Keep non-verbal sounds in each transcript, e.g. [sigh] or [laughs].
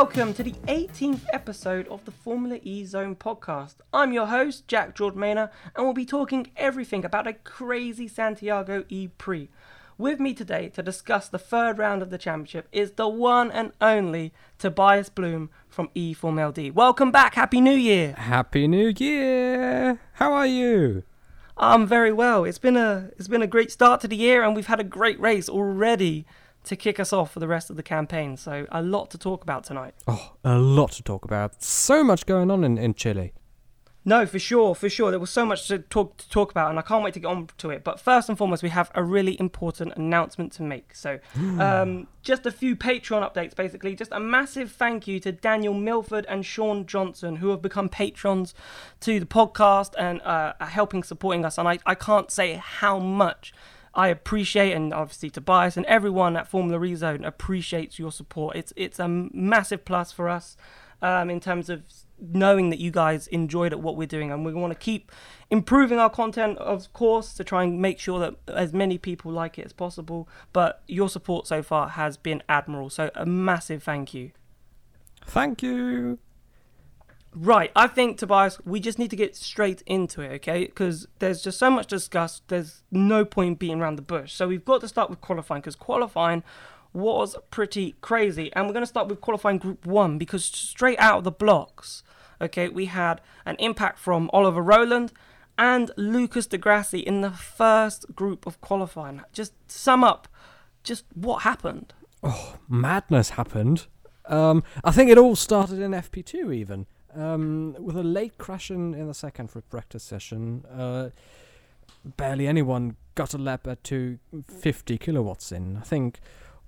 welcome to the 18th episode of the Formula E Zone podcast. I'm your host, Jack George Maynor, and we'll be talking everything about a crazy Santiago E Prix. With me today to discuss the third round of the championship is the one and only Tobias Bloom from E Formel D. Welcome back, Happy New Year! Happy New Year! How are you? I'm very well. It's been a it's been a great start to the year, and we've had a great race already to kick us off for the rest of the campaign. So a lot to talk about tonight. Oh, a lot to talk about. So much going on in, in Chile. No, for sure, for sure. There was so much to talk to talk about, and I can't wait to get on to it. But first and foremost, we have a really important announcement to make. So, um, just a few Patreon updates, basically. Just a massive thank you to Daniel Milford and Sean Johnson, who have become patrons to the podcast and uh, are helping supporting us. And I, I can't say how much I appreciate, and obviously Tobias and everyone at Formula Rezone appreciates your support. It's it's a massive plus for us um, in terms of knowing that you guys enjoyed at what we're doing, and we want to keep improving our content, of course, to try and make sure that as many people like it as possible. But your support so far has been admirable, so a massive thank you. Thank you. Right, I think Tobias, we just need to get straight into it, okay? Because there's just so much to discuss. There's no point beating around the bush. So we've got to start with qualifying because qualifying was pretty crazy. And we're going to start with qualifying Group One because straight out of the blocks, okay, we had an impact from Oliver Rowland and Lucas Di Grassi in the first group of qualifying. Just sum up, just what happened. Oh, madness happened. Um, I think it all started in FP2 even. Um, with a late crash in, in the second practice session, uh, barely anyone got a lap at 250 kilowatts in. I think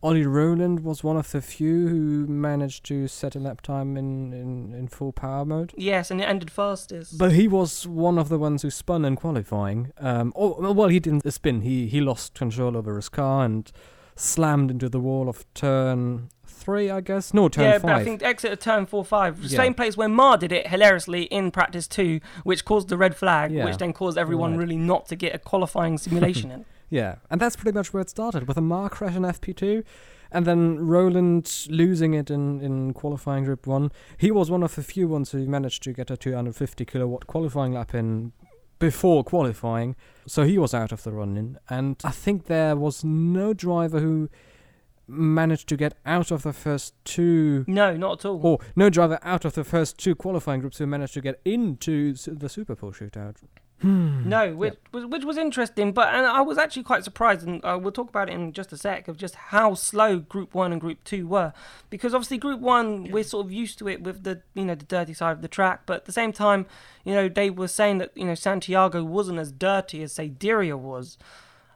Ollie Rowland was one of the few who managed to set a lap time in, in, in full power mode. Yes, and it ended fastest. But he was one of the ones who spun in qualifying. Um, or, well, he didn't spin. He he lost control over his car and slammed into the wall of turn three, I guess. No, turn yeah, five. but I think exit of turn four five. Yeah. Same place where Mar did it hilariously in practice two, which caused the red flag, Yeah. which then caused everyone Right. really not to get a qualifying simulation in. [laughs] Yeah, and that's pretty much where it started with a Mar crash in FP2, and then Rowland losing it in, in qualifying Group 1. He was one of the few ones who managed to get a 250 kilowatt qualifying lap in before qualifying, so he was out of the running. And I think there was no driver who managed to get out of the first two. No, not at all. Or no driver out of the first two qualifying groups who managed to get into the Super Pole shootout. Hmm. No, which, was which was interesting, but and I was actually quite surprised, and uh, we'll talk about it in just a sec of just how slow Group One and Group Two were, because obviously Group One we're sort of used to it with the you know the dirty side of the track, but at the same time, you know they were saying that you know Santiago wasn't as dirty as say Diriyah was.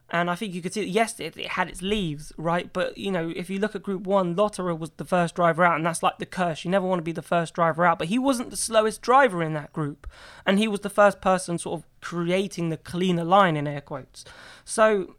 And I think you could see, yes, it, it had its leaves, right? But, you know, if you look at Group 1, Lotterer was the first driver out, and that's like the curse. You never want to be the first driver out. But he wasn't the slowest driver in that group. And he was the first person sort of creating the cleaner line, in air quotes. So,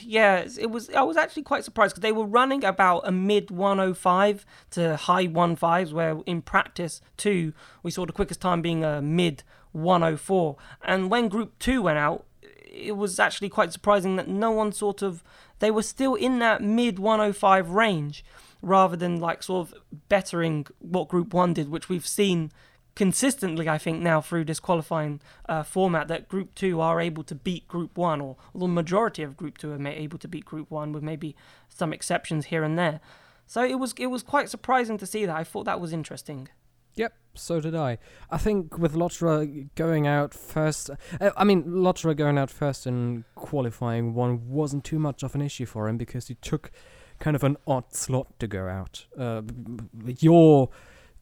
yeah, it was. I was actually quite surprised because they were running about a mid 105 to high 15s, where in practice, too, we saw the quickest time being a mid 104. And when Group 2 went out, it was actually quite surprising that no one sort of they were still in that mid 105 range rather than like sort of bettering what group 1 did which we've seen consistently I think now through this qualifying uh, format that group 2 are able to beat group 1 or the majority of group 2 are able to beat group 1 with maybe some exceptions here and there. So it was it was quite surprising to see that. I thought that was interesting Yep, so did I. I think with Lotterer going out first, uh, I mean, Lotterer going out first in qualifying one wasn't too much of an issue for him because he took kind of an odd slot to go out. Uh, your.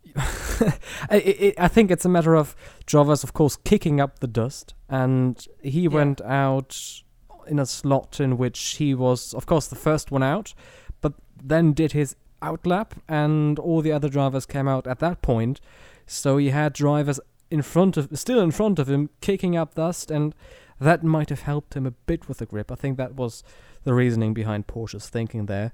[laughs] I, I I think it's a matter of drivers, of course, kicking up the dust, and he Yeah. went out in a slot in which he was, of course, the first one out, but then did his outlap, and all the other drivers came out at that point. So he had drivers in front of, still in front of him, kicking up dust, and that might have helped him a bit with the grip. I think that was the reasoning behind Porsche's thinking there.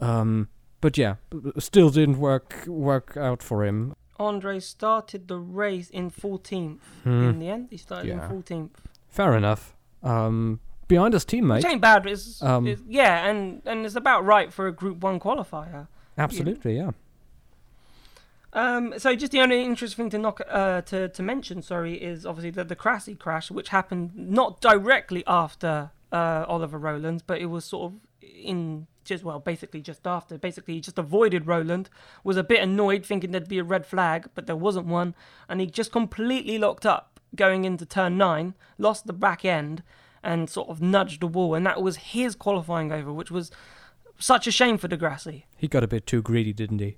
Um, but yeah, still didn't work work out for him. Andre started the race in 14th Hmm, in the end he started Yeah. in 14th fair enough. Um, behind his teammate, Which ain't bad. It's, Um, it's- yeah, and and it's about right for a Group One qualifier. Absolutely, yeah. Um, so just the only interesting thing to knock uh, to to mention, sorry, is obviously the Di Grassi crash, which happened not directly after uh, Oliver Rowland, but it was sort of in just well, basically just after. Basically, he just avoided Rowland, was a bit annoyed, thinking there'd be a red flag, but there wasn't one, and he just completely locked up going into turn nine, lost the back end, and sort of nudged the wall, and that was his qualifying over, which was such a shame for Di Grassi. He got a bit too greedy, didn't he?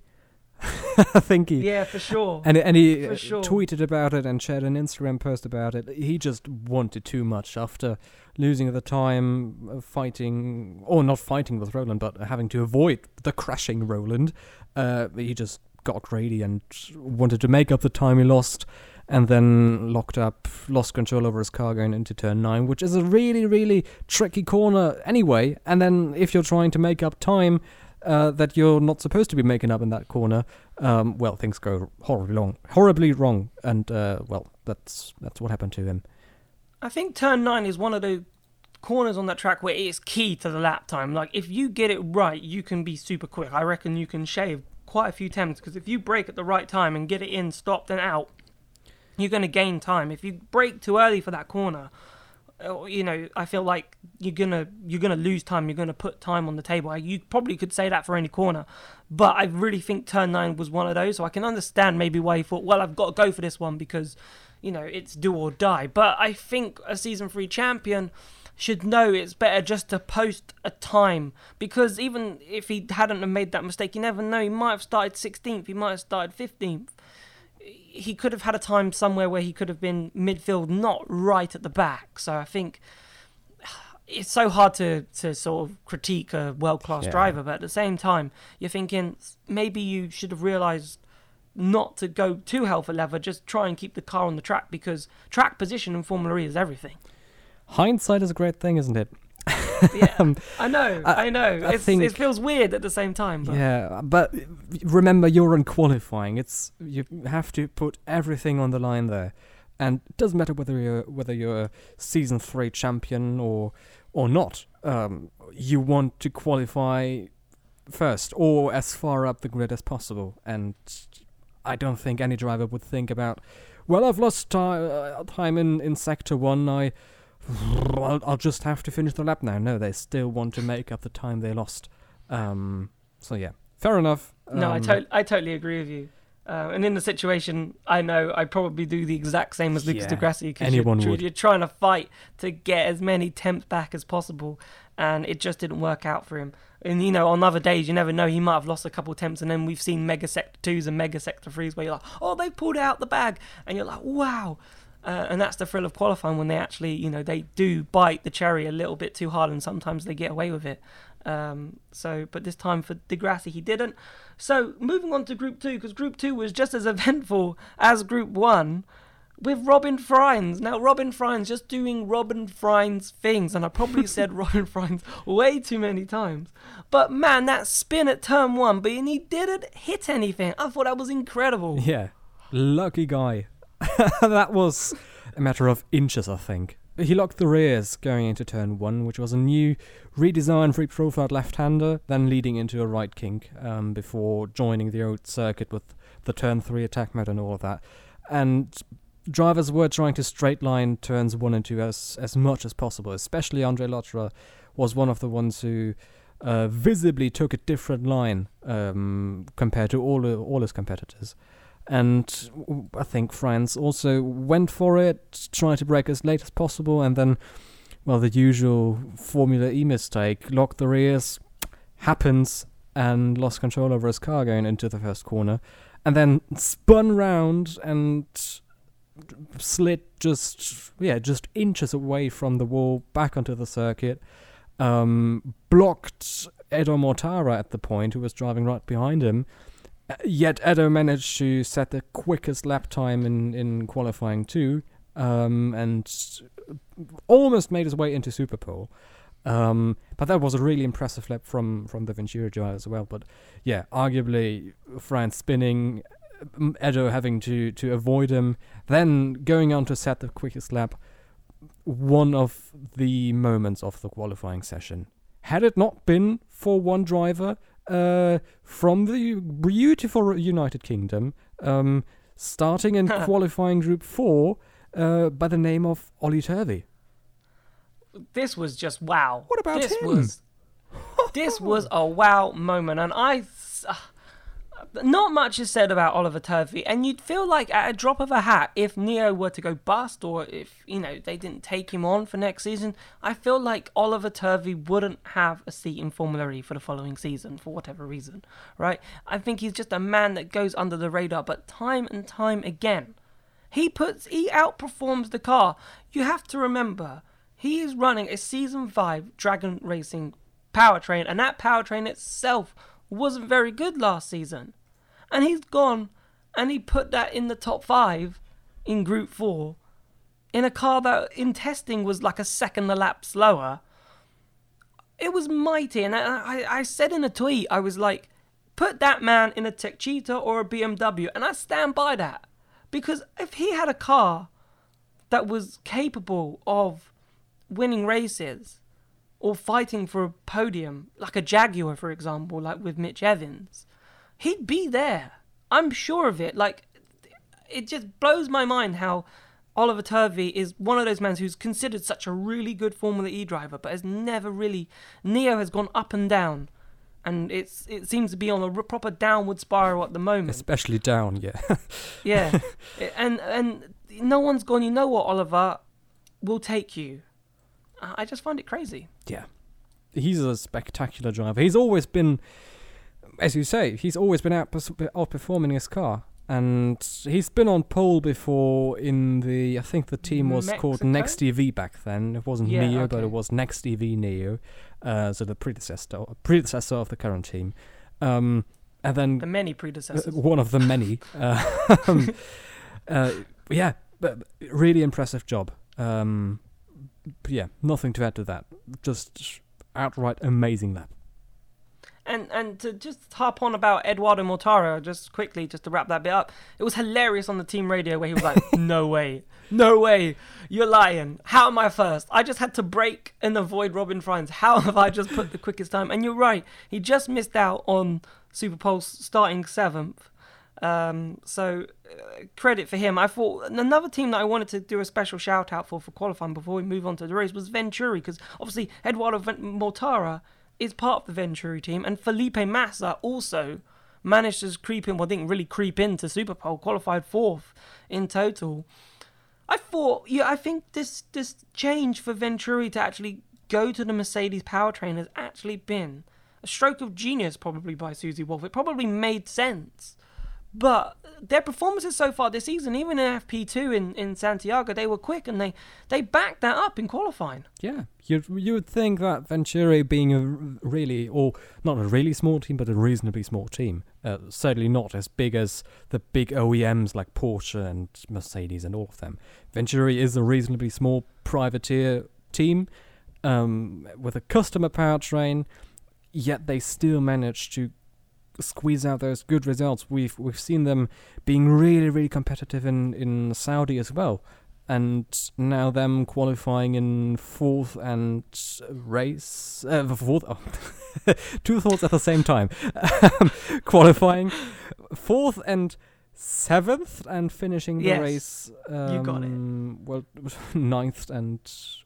[laughs] I think he. Yeah, for sure. And and he uh, sure. tweeted about it and shared an Instagram post about it. He just wanted too much after losing the time fighting, or not fighting with Rowland, but having to avoid the crashing Rowland. Uh, he just got greedy and wanted to make up the time he lost, and then locked up, lost control over his car going into turn nine, which is a really really tricky corner anyway. And then if you're trying to make up time. Uh, that you're not supposed to be making up in that corner, um, well, things go horribly wrong, horribly wrong, and uh, well, that's that's what happened to him. I think turn nine is one of the corners on that track where it's key to the lap time. Like if you get it right, you can be super quick. I reckon you can shave quite a few temps because if you brake at the right time and get it in, stopped and out, you're going to gain time. If you brake too early for that corner, uh, you know, I feel like you're gonna you're gonna lose time. You're gonna put time on the table. You probably could say that for any corner, but I really think turn nine was one of those. So I can understand maybe why he thought, well, I've got to go for this one because you know it's do or die. But I think a season three champion should know it's better just to post a time because even if he hadn't have made that mistake, you never know. He might have started 16th. He might have started 15th he could have had a time somewhere where he could have been midfield, not right at the back. So I think it's so hard to, to sort of critique a world class Yeah. driver, but at the same time, you're thinking maybe you should have realised not to go too hell for leather, just try and keep the car on the track because track position in Formula E is everything. Hindsight is a great thing, isn't it? [laughs] Yeah, Um, I know, I- I, know. I It's, think- it feels weird at the same time. But Yeah, but remember, you're in qualifying. It's you have to put everything on the line there, and it doesn't matter whether you're whether you're a season three champion or or not. Um, you want to qualify first or as far up the grid as possible, and I don't think any driver would think about. Well, I've lost ti- uh, time in, in sector one. I, I'll, I'll just have to finish the lap now. No, they still want to make up the time they lost. Um, so yeah, fair enough. No, I, Um, to- I totally agree with you. Uh, and in the situation, I know I'd probably do the exact same as Lucas Yeah, Di Grassi because you're, you're trying to fight to get as many temps back as possible, and it just didn't work out for him. And you know, on other days, you never know. He might have lost a couple temps, and then we've seen mega sector twos and mega sector threes where you're like, oh, they pulled out the bag, and you're like, wow. Uh, and that's the thrill of qualifying when they actually, you know, they do bite the cherry a little bit too hard, and sometimes they get away with it. Um, so, but this time for Di Grassi, he didn't. So, moving on to Group Two, because Group Two was just as [laughs] eventful as Group One, with Robin Frijns. Now, Robin Frijns just doing Robin Frijns things, and I probably [laughs] said Robin Frijns way too many times. But man, that spin at turn one, but he didn't hit anything. I thought that was incredible. Yeah, lucky guy. [laughs] that was a matter of inches, I think. He locked the rears going into turn one, which was a new redesigned reprofiled left-hander, then leading into a right kink um, before joining the old circuit with the turn three attack mode and all of that. And drivers were trying to straight line turns one and two as as much as possible. Especially Andre Lotterer was one of the ones who uh, visibly took a different line um, compared to all all his competitors. And I think Frijns also went for it, tried to brake as late as possible, and then, well, the usual Formula E mistake, locked the rears, happens, and lost control over his car going into the first corner, and then spun round and slid just, yeah, just inches away from the wall back onto the circuit, um, blocked Edo Mortara at the point, who was driving right behind him. Yet Edo managed to set the quickest lap time in, in qualifying too, um, and almost made his way into Superpole. Um, but that was a really impressive lap from, from the Venturi driver as well. But yeah, arguably Frijns spinning, Edo having to, to avoid him, then going on to set the quickest lap. One of the moments of the qualifying session. Had it not been for one driver, uh, from the beautiful United Kingdom, um, starting in [laughs] qualifying Group 4 uh, by the name of Ollie Turvey. This was just wow. What about this him? Was, [laughs] this was a wow moment, and I. Uh, not much is said about Oliver Turvey, and you'd feel like at a drop of a hat, if NIO were to go bust, or if you know they didn't take him on for next season, I feel like Oliver Turvey wouldn't have a seat in Formula E for the following season for whatever reason, right? I think he's just a man that goes under the radar, but time and time again, he puts he outperforms the car. You have to remember, he is running a season five Dragon Racing powertrain, and that powertrain itself wasn't very good last season. And he's gone and he put that in the top five in Group 4 in a car that in testing was like a second a lap slower. It was mighty. And I, I, I said in a tweet, I was like, put that man in a Techeetah or a BMW. And I stand by that. Because if he had a car that was capable of winning races or fighting for a podium, like a Jaguar, for example, like with Mitch Evans, he'd be there. I'm sure of it. Like, it just blows my mind how Oliver Turvey is one of those men who's considered such a really good Formula E driver, but has never really. NIO has gone up and down, and it's it seems to be on a proper downward spiral at the moment. Especially down, yeah. [laughs] Yeah, and and no one's gone. You know what, Oliver, will take you. I just find it crazy. yeah. He's a spectacular driver. He's always been, as you say, he's always been outpers- outperforming his car. And he's been on pole before in the, I think the team was called Mexico? Next EV back then. It wasn't Yeah, NIO, but it was Next EV NIO, uh, so the predecessor predecessor of the current team. Um, and then The many uh, predecessors. one of the many. [laughs] Uh, um, uh, yeah, but really impressive job. Um, yeah, nothing to add to that. Just outright amazing lap. And and to just harp on about Edoardo Mortara, just quickly, just to wrap that bit up, it was hilarious on the team radio where he was like, [laughs] "No way, no way, you're lying. How am I first? I just had to brake and avoid Robin Frijns. How have I just put the quickest time?" And you're right, he just missed out on Super Poles starting seventh. Um, so uh, credit for him. I thought another team that I wanted to do a special shout out for for qualifying before we move on to the race was Venturi because obviously Edoardo Ven- Mortara is part of the Venturi team and Felipe Massa also managed to creep in. Well, didn't really creep into Super Pole, qualified fourth in total. I thought, yeah, I think this this change for Venturi to actually go to the Mercedes powertrain has actually been a stroke of genius, probably by Susie Wolff. It probably made sense. But their performances so far this season, even in FP2 in, in Santiago, they were quick and they, they backed that up in qualifying. Yeah, you you would think that Venturi being a really, or not a really small team, but a reasonably small team, uh, certainly not as big as the big OEMs like Porsche and Mercedes and all of them. Venturi is a reasonably small privateer team um, with a customer powertrain, yet they still managed to squeeze out those good results. We've we've seen them being really really competitive in in Saudi as well and now them qualifying in fourth and race uh, fourth oh, [laughs] two thoughts at the same time um, qualifying fourth and seventh and finishing the Yes, race um, you got it. well [laughs] ninth and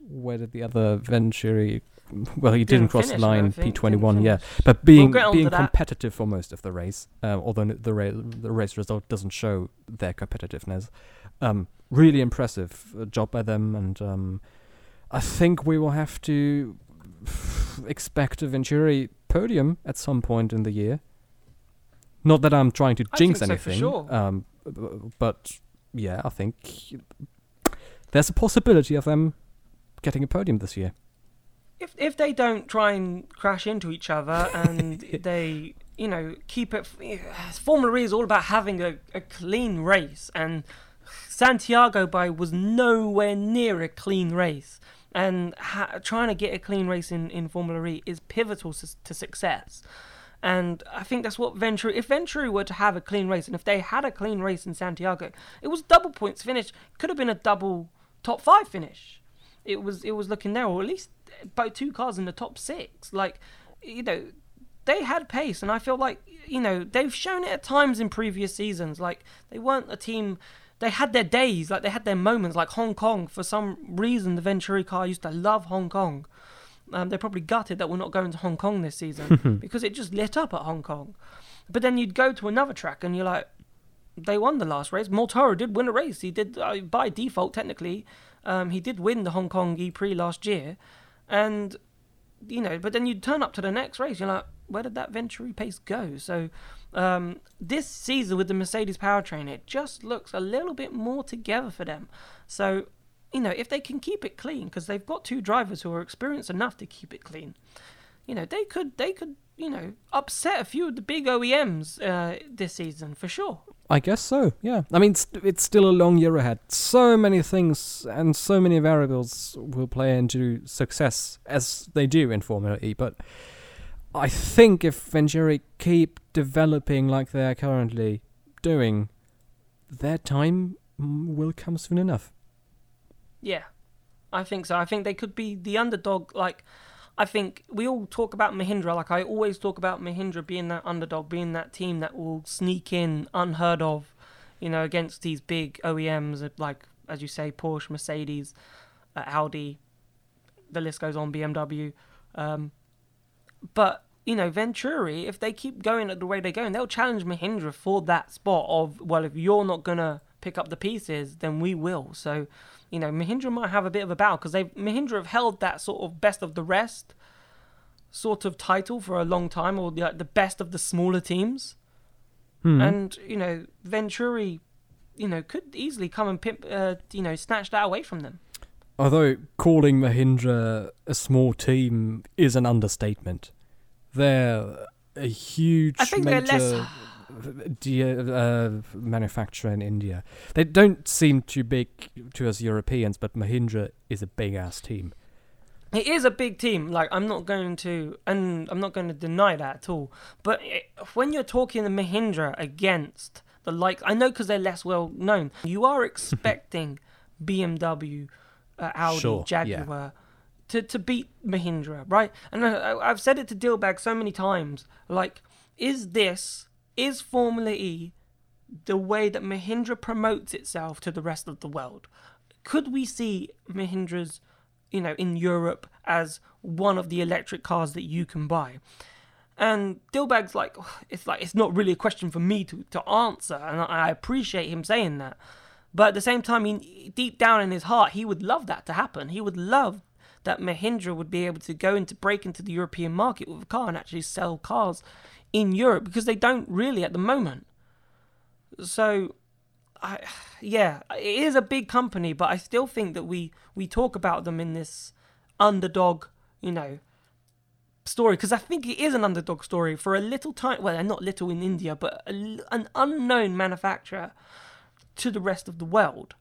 where did the other Venturi well he didn't, cross the line think, didn't P21 yeah but being onto being that. competitive for most of the race um, although the ra- the race result doesn't show their competitiveness um, really impressive uh, job by them, and um, I think we will have to expect a Venturi podium at some point in the year. Not that I'm trying to I jinx think so anything, sure. um, but yeah, I think there's a possibility of them getting a podium this year. If if they don't try and crash into each other and [laughs] they you know keep it formula e is all about having a, a clean race and santiago by was nowhere near a clean race and ha- trying to get a clean race in, in formula e is pivotal to, to success and I think that's what Venturi. If Venturi were to have a clean race, and if they had a clean race in Santiago, it was double points finish. Could have been a double top five finish. It was it was looking there, or at least both two cars in the top six. Like, you know, they had pace, and I feel like you know they've shown it at times in previous seasons. Like they weren't a team. They had their days, like they had their moments, like Hong Kong. For some reason, the Venturi car used to love Hong Kong. Um, they're probably gutted that we're not going to Hong Kong this season [laughs] because it just lit up at Hong Kong. But then you'd go to another track and you're like, they won the last race. Mortara did win a race. He did uh, by default, technically. Um, he did win the Hong Kong E Prix last year, and you know. But then you turn up to the next race, you're like, where did that Venturi pace go? So um, this season with the Mercedes powertrain, it just looks a little bit more together for them. So you know, if they can keep it clean, because they've got two drivers who are experienced enough to keep it clean, you know, they could they could you know upset a few of the big OEMs uh, this season for sure. I guess so. Yeah. I mean, st- it's still a long year ahead. So many things and so many variables will play into success as they do in Formula E. But I think if Venturi keep developing like they are currently doing, their time will come soon enough. Yeah, I think so. I think they could be the underdog. Like, I think we all talk about Mahindra. Like, I always talk about Mahindra being that underdog, being that team that will sneak in unheard of, you know, against these big OEMs, like, as you say, Porsche, Mercedes, uh, Audi, the list goes on, BMW. Um, but, you know, Venturi, if they keep going the way they're going, they'll challenge Mahindra for that spot of, well, if you're not going to pick up the pieces, then we will. So, you know, Mahindra might have a bit of a battle because they Mahindra have held that sort of best of the rest sort of title for a long time, or the, like, the best of the smaller teams. Hmm. And you know, Venturi, you know, could easily come and pimp, uh, you know, snatch that away from them. Although calling Mahindra a small team is an understatement. They're a huge I think major they're less. D- uh, manufacturer in India. They don't seem too big to us Europeans, but Mahindra is a big ass team. It is a big team. Like I'm not going to, and I'm not going to deny that at all. But it, when you're talking the Mahindra against the like, I know because they're less well known. You are [laughs] expecting BMW, uh, Audi, Sure, yeah. Jaguar. To, to beat Mahindra, right? And I, I've said it to Dilbagh so many times. Like, is this, is Formula E the way that Mahindra promotes itself to the rest of the world? Could we see Mahindra's you know, in Europe as one of the electric cars that you can buy. And Dilbagh's like, it's like it's not really a question for me to, to answer, and I appreciate him saying that. But at the same time, he, deep down in his heart, he would love that to happen. He would love that Mahindra would be able to go into break into the European market with a car and actually sell cars in Europe because they don't really at the moment. So I, yeah, it is a big company, but I still think that we we talk about them in this underdog, you know, story because I think it is an underdog story for a little time. Well, not little in India, but a, an unknown manufacturer to the rest of the world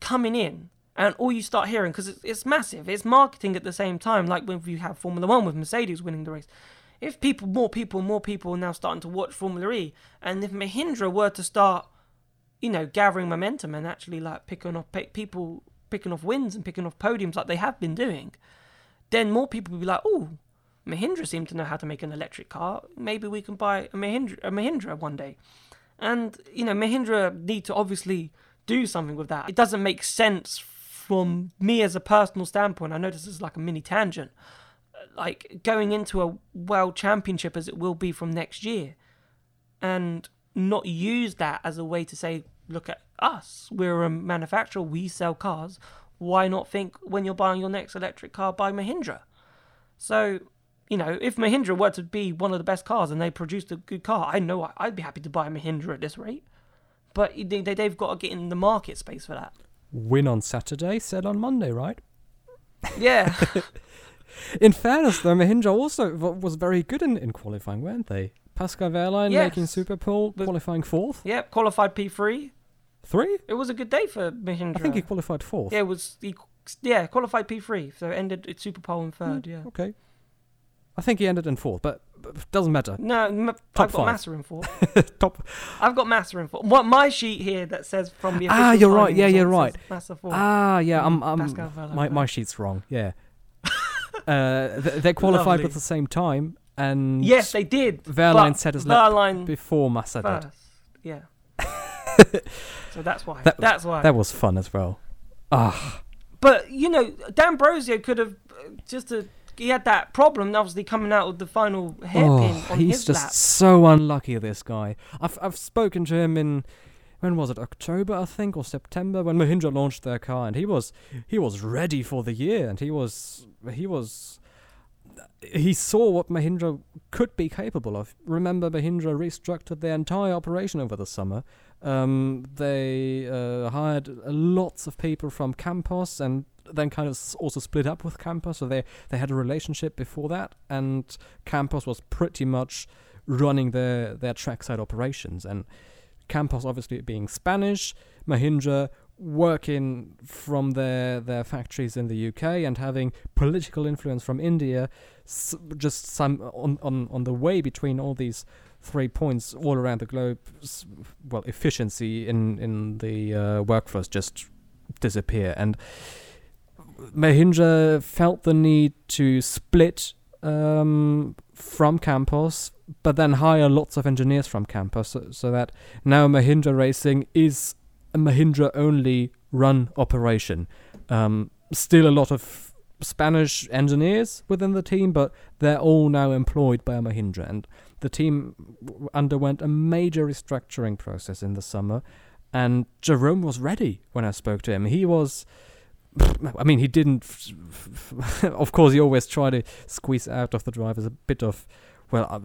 coming in. And all you start hearing, because it's, it's massive, it's marketing at the same time. Like when you have Formula One with Mercedes winning the race, if people, more people, more people are now starting to watch Formula E, and if Mahindra were to start you know, gathering momentum and actually like picking off pick, people picking off wins and picking off podiums like they have been doing, then more people will be like, oh, Mahindra seem to know how to make an electric car. Maybe we can buy a Mahindra, a Mahindra one day. And you know, Mahindra need to obviously do something with that. It doesn't make sense from me as a personal standpoint. I know this is like a mini tangent. Like going into a world championship as it will be from next year, and not use that as a way to say, look at us, we're a manufacturer, we sell cars. Why not think when you're buying your next electric car, buy Mahindra? So, you know, if Mahindra were to be one of the best cars and they produced a good car, I know I'd be happy to buy a Mahindra at this rate. But they, they've got to get in the market space for that. Win on Saturday, sell on Monday, right? Yeah. [laughs] In fairness, though, Mahindra also w- was very good in, in qualifying, weren't they? Pascal Wehrlein Yes. making super pole, qualifying fourth. yep, qualified P3. Three? It was a good day for Mahindra. I think he qualified fourth. Yeah, it was. He, yeah, qualified P3. So ended at Super Pole in third, yeah. Okay. I think he ended in fourth, but, but doesn't matter. No, m- I've got. Massa in fourth. [laughs] Top. I've got Massa in fourth. What my sheet here that says from the Ah, you're right. Yeah, you're right. Massa fourth. Ah, yeah. I'm. Mm, I'm Pascal Wehrlein my my sheet's wrong. Yeah. [laughs] uh, th- they qualified Lovely. at the same time, and Yes, they did. Wehrlein set lap Wehrlein before Massa did. Yeah. [laughs] so that's why. That- that's why. That was fun as well. Ah, But you know, D'Ambrosio could have uh, just a, he had that problem, obviously coming out of the final hairpin oh, on he's just lap. so unlucky. This guy. I've I've spoken to him in when was it October I think or September when Mahindra launched their car and he was he was ready for the year and he was he was he saw what Mahindra could be capable of. Remember, Mahindra restructured their entire operation over the summer. Um, they uh, hired lots of people from Campos and then kind of also split up with Campos. So they, they had a relationship before that, and Campos was pretty much running their, their trackside operations. And Campos, obviously being Spanish, Mahindra working from their their factories in the UK and having political influence from India, just some on, on on the way between all these three points all around the globe. Well, efficiency in in the uh, workforce just disappear, and Mahindra felt the need to split um, from Campos, but then hire lots of engineers from Campos, so, so that now Mahindra Racing is a Mahindra only run operation. Um, still a lot of Spanish engineers within the team, but they're all now employed by Mahindra. And the team underwent a major restructuring process in the summer. And Jerome was ready when I spoke to him. He was. I mean, he didn't. [laughs] of course, he always tried to squeeze out of the drivers a bit of, well, uh,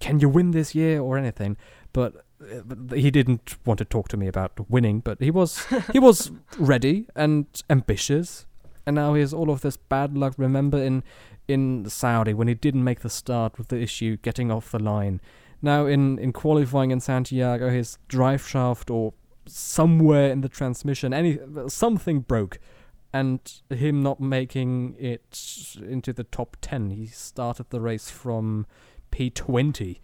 can you win this year or anything? But uh, but he didn't want to talk to me about winning. But he was he was [laughs] ready and ambitious, and now he has all of this bad luck. Remember in in Saudi when he didn't make the start with the issue getting off the line. Now in in qualifying in Santiago, his drive shaft or somewhere in the transmission, any something broke, and him not making it into the top ten. He started the race from P twenty.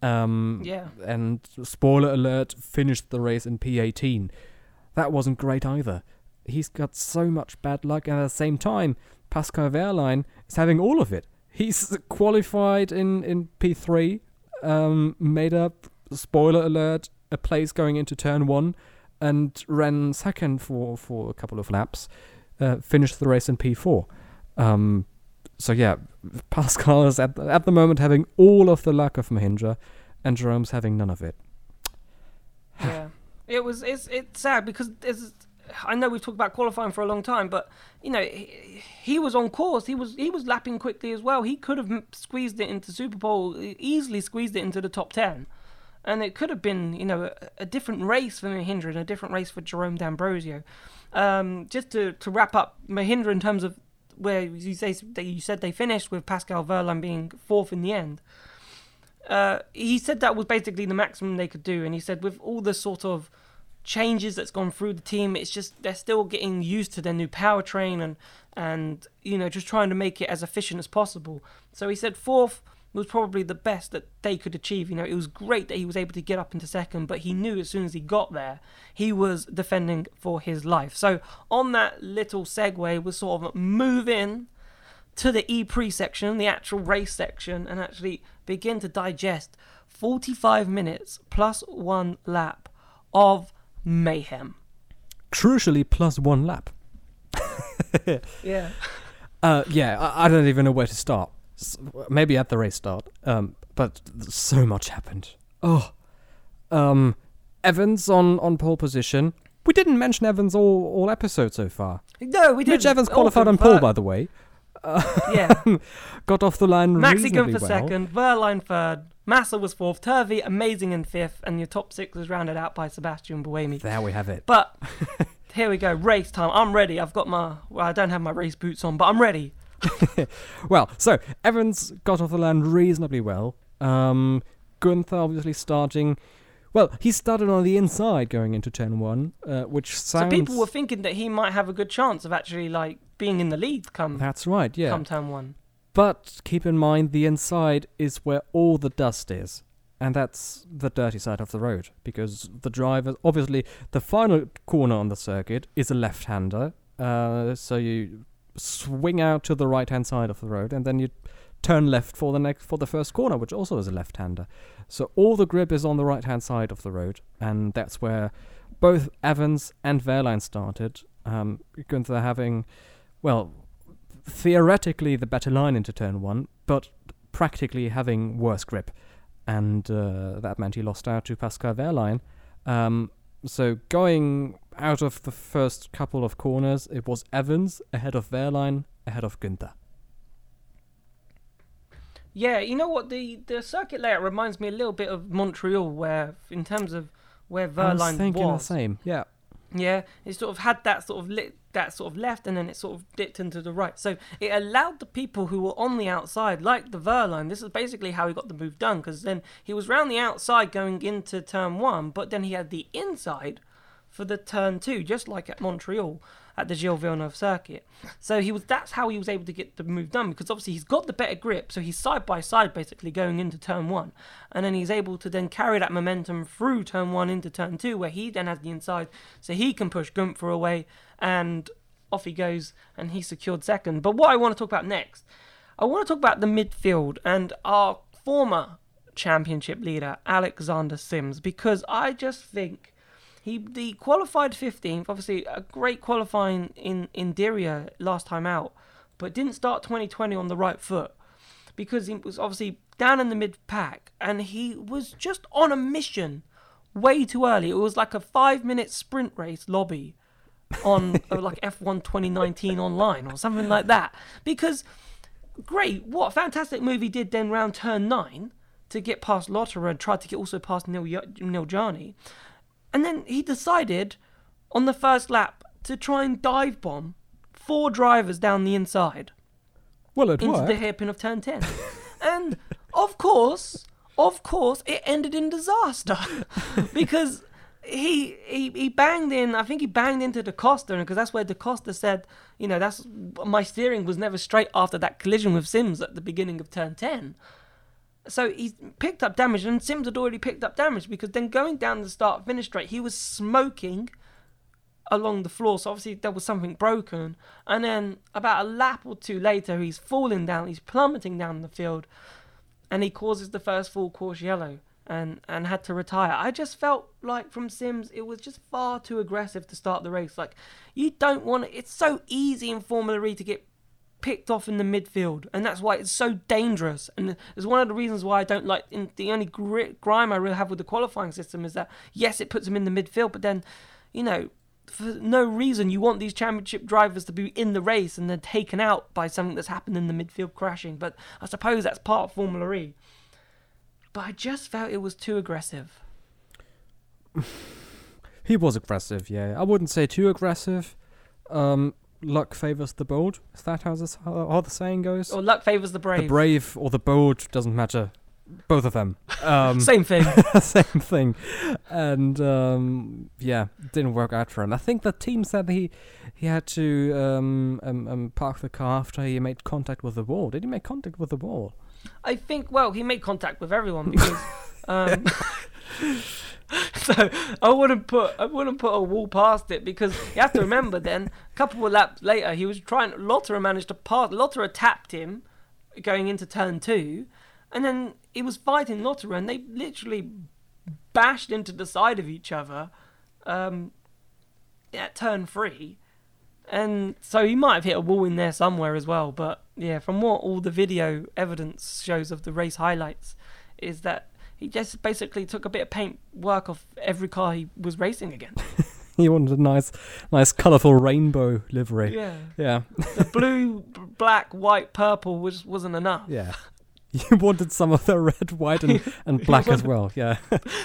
Um, Yeah. and spoiler alert, finished the race in P18. That wasn't great either. He's got so much bad luck, and at the same time, Pascal Wehrlein is having all of it. He's qualified in, in P3, um, made up, spoiler alert, a place going into turn one, and ran second for, for a couple of laps, uh, finished the race in P4. Um, so yeah, Pascal is at the, at the moment having all of the luck of Mahindra, and Jerome's having none of it. [sighs] yeah. It was it's it's sad because it's, I know we've talked about qualifying for a long time, but you know he, he was on course. He was he was lapping quickly as well. He could have squeezed it into Super Pole, easily squeezed it into the top ten, and it could have been you know a, a different race for Mahindra and a different race for Jerome D'Ambrosio. Um, just to to wrap up Mahindra in terms of where you say you said they finished with Pascal Wehrlein being fourth in the end. Uh, he said that was basically the maximum they could do, and he said with all the sort of changes that's gone through the team, it's just they're still getting used to their new powertrain and and you know just trying to make it as efficient as possible. So he said fourth was probably the best that they could achieve. You know, it was great that he was able to get up into second, but he knew as soon as he got there, he was defending for his life. So on that little segue, we'll sort of move in to the E pre section, the actual race section, and actually begin to digest 45 minutes plus one lap of mayhem. Crucially, plus one lap. [laughs] Yeah. Uh, yeah, I, I don't even know where to start. Maybe at the race start. Um, but so much happened. Oh, um, Evans on on pole position. We didn't mention Evans all all episode so far. No, we didn't. Mitch Evans qualified on pole, by the way. [laughs] Yeah. Got off the line Maxigan for well. second, Wehrlein third, Massa was fourth, Turvey amazing in fifth, and your top six was rounded out by Sebastian Buemi. There we have it. But [laughs] here we go, race time. I'm ready. I've got my. Well, I don't have my race boots on, but I'm ready. [laughs] Well, so Evans got off the land reasonably well. Um, Gunther obviously starting. Well, he started on the inside going into turn one, uh, which sounds. So people were thinking that he might have a good chance of actually like being in the lead come That's right, yeah. come turn one. But keep in mind, the inside is where all the dust is. And that's the dirty side of the road. Because the driver, obviously, the final corner on the circuit is a left hander. Uh, so you swing out to the right hand side of the road and then you turn left for the next for the first corner, which also is a left-hander. So all the grip is on the right-hand side of the road, and that's where both Evans and Wehrlein started. Um, Gunther having, well, theoretically the better line into turn one, but practically having worse grip, and uh, that meant he lost out to Pascal Wehrlein. Um, so going out of the first couple of corners, it was Evans ahead of Wehrlein, ahead of Günther. Yeah, you know what? The the circuit layout reminds me a little bit of Montreal, where in terms of where I was Wehrlein thinking was. the same. Yeah. Yeah, it sort of had that sort of lit, that sort of left, and then it sort of dipped into the right. So it allowed the people who were on the outside, like the Wehrlein. This is basically how he got the move done, because then he was round the outside going into turn one, but then he had the inside for the turn two, just like at Montreal at the Gilles Villeneuve circuit. So he was that's how he was able to get the move done because obviously he's got the better grip, so he's side by side basically going into turn one, and then he's able to then carry that momentum through turn one into turn two, where he then has the inside, so he can push Gunther away, and off he goes, and he secured second. But what I want to talk about next, I want to talk about the midfield and our former championship leader Alexander Sims because I just think he the qualified 15th, obviously a great qualifying in in Diriyah last time out, but didn't start 2020 on the right foot because he was obviously down in the mid pack and he was just on a mission way too early. It was like a five minute sprint race lobby on [laughs] like F1 2019 online or something like that. Because great, what a fantastic movie did then round turn nine to get past Lotterer and tried to get also past Neel, Neel Jani. And then he decided on the first lap to try and dive bomb four drivers down the inside Well, it into worked. the hairpin of turn 10. and of course, of course, it ended in disaster [laughs] because he, he he banged in. I think he banged into Da Costa because that's where Da Costa said, you know, that's my steering was never straight after that collision with Sims at the beginning of turn 10. So he picked up damage, and Sims had already picked up damage because then going down the start finish straight, he was smoking along the floor. So obviously there was something broken. And then about a lap or two later, he's falling down, he's plummeting down the field, and he causes the first full course yellow and and had to retire. I just felt like from Sims, it was just far too aggressive to start the race. Like you don't want to, it's so easy in Formula E to get picked off in the midfield, and that's why it's so dangerous. And it's one of the reasons why I don't like. In, the only gri- grime I really have with the qualifying system is that yes, it puts them in the midfield, but then, you know, for no reason you want these championship drivers to be in the race and then taken out by something that's happened in the midfield crashing. But I suppose that's part of Formula E. But I just felt it was too aggressive. [laughs] He was aggressive, yeah. I wouldn't say too aggressive. Um, luck favors the bold. Is that how, this, how, how the saying goes? Or luck favors the brave. The brave or the bold doesn't matter. Both of them. Um, [laughs] Same thing. [laughs] same thing. And um, yeah, didn't work out for him. I think the team said he he had to um, um, um, park the car after he made contact with the wall. Did he make contact with the wall? I think. Well, he made contact with everyone because. [laughs] [laughs] so I wouldn't put I wouldn't put a wall past it because you have to remember. [laughs] Then a couple of laps later, he was trying. Lotterer managed to pass. Lotterer tapped him going into turn two, and then he was fighting Lotterer, and they literally bashed into the side of each other um, at turn three. And so he might have hit a wall in there somewhere as well. But yeah, from what all the video evidence shows of the race highlights, is that he just basically took a bit of paint work off every car he was racing against. [laughs] He wanted a nice, nice, colourful rainbow livery. yeah, Yeah, the [laughs] blue, b- black, white, purple was wasn't enough. yeah. [laughs] You wanted some of the red, white, and, and black as well. Yeah.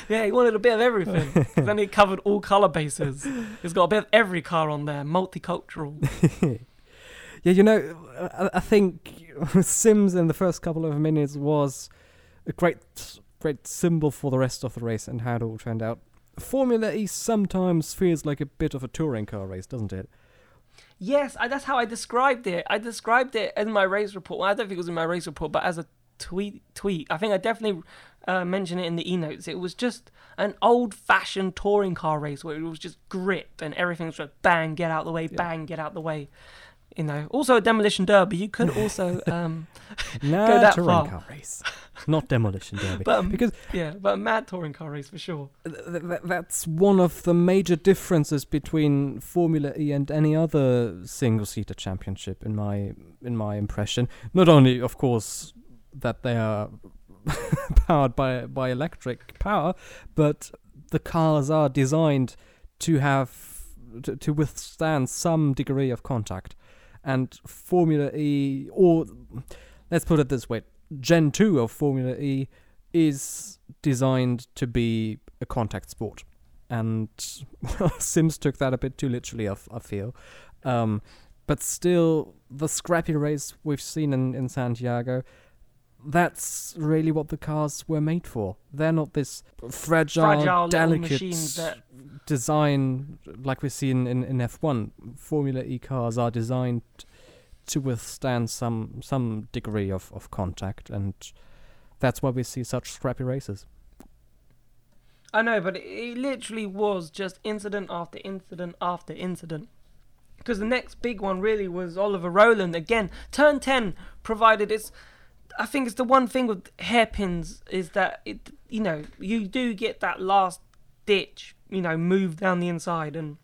Yeah, he wanted a bit of everything. then he covered all color bases. He's got a bit of every car on there, multicultural. Yeah, you know, I, I think Sims in the first couple of minutes was a great, great symbol for the rest of the race and how it all turned out. Formula E sometimes feels like a bit of a touring car race, doesn't it? Yes, I, that's how I described it. I described it in my race report. Well, I don't think it was in my race report, but as a tweet. Tweet. I think I definitely uh, mentioned it in the e notes. It was just an old-fashioned touring car race where it was just grip and everything was just bang, get out the way, Yeah. bang, get out the way. You know, also a demolition derby. You could also, [laughs] um, nah, that touring far. car race, not demolition derby. but um, because yeah, but a mad touring car race for sure. th- th- that's one of the major differences between Formula E and any other single-seater championship, in my in my impression. Not only, of course, that they are [laughs] powered by by electric power, but the cars are designed to have to, to withstand some degree of contact. And Formula E, or let's put it this way, Gen 2 of Formula E is designed to be a contact sport. And [laughs] Sims took that a bit too literally, I, feel. Um, but still, the scrappy race we've seen in, in Santiago, that's really what the cars were made for. They're not this fragile, Fragile delicate that design like we see in, in, in F1. Formula E cars are designed to withstand some some degree of, of contact, and that's why we see such scrappy races. I know, but it, it literally was just incident after incident after incident. Because the next big one really was Oliver Rowland again. Turn ten provided it's. I think it's the one thing with hairpins is that it, you know, you do get that last ditch, you know, move down the inside, and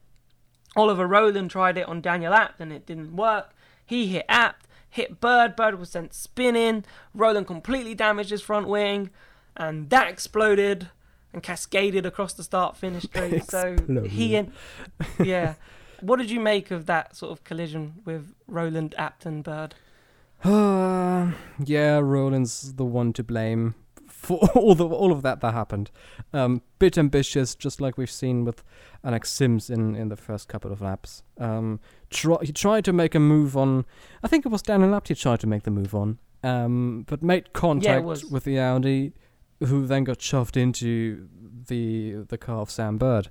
Oliver Rowland tried it on Daniel Abt and it didn't work. He hit Abt, hit Bird. Bird was sent spinning. Rowland completely damaged his front wing, and that exploded and cascaded across the start finish [laughs] straight. so he and yeah. What did you make of that sort of collision with Rowland Abt and Bird? Uh, [sighs] yeah, Rowland's the one to blame for [laughs] all the all of that that happened. Um, bit ambitious, just like we've seen with Alex Sims in, in the first couple of laps. Um, try, he tried to make a move on. I think it was Daniel Abt he tried to make the move on. Um, but made contact was. with the Audi, who then got shoved into the the car of Sam Bird,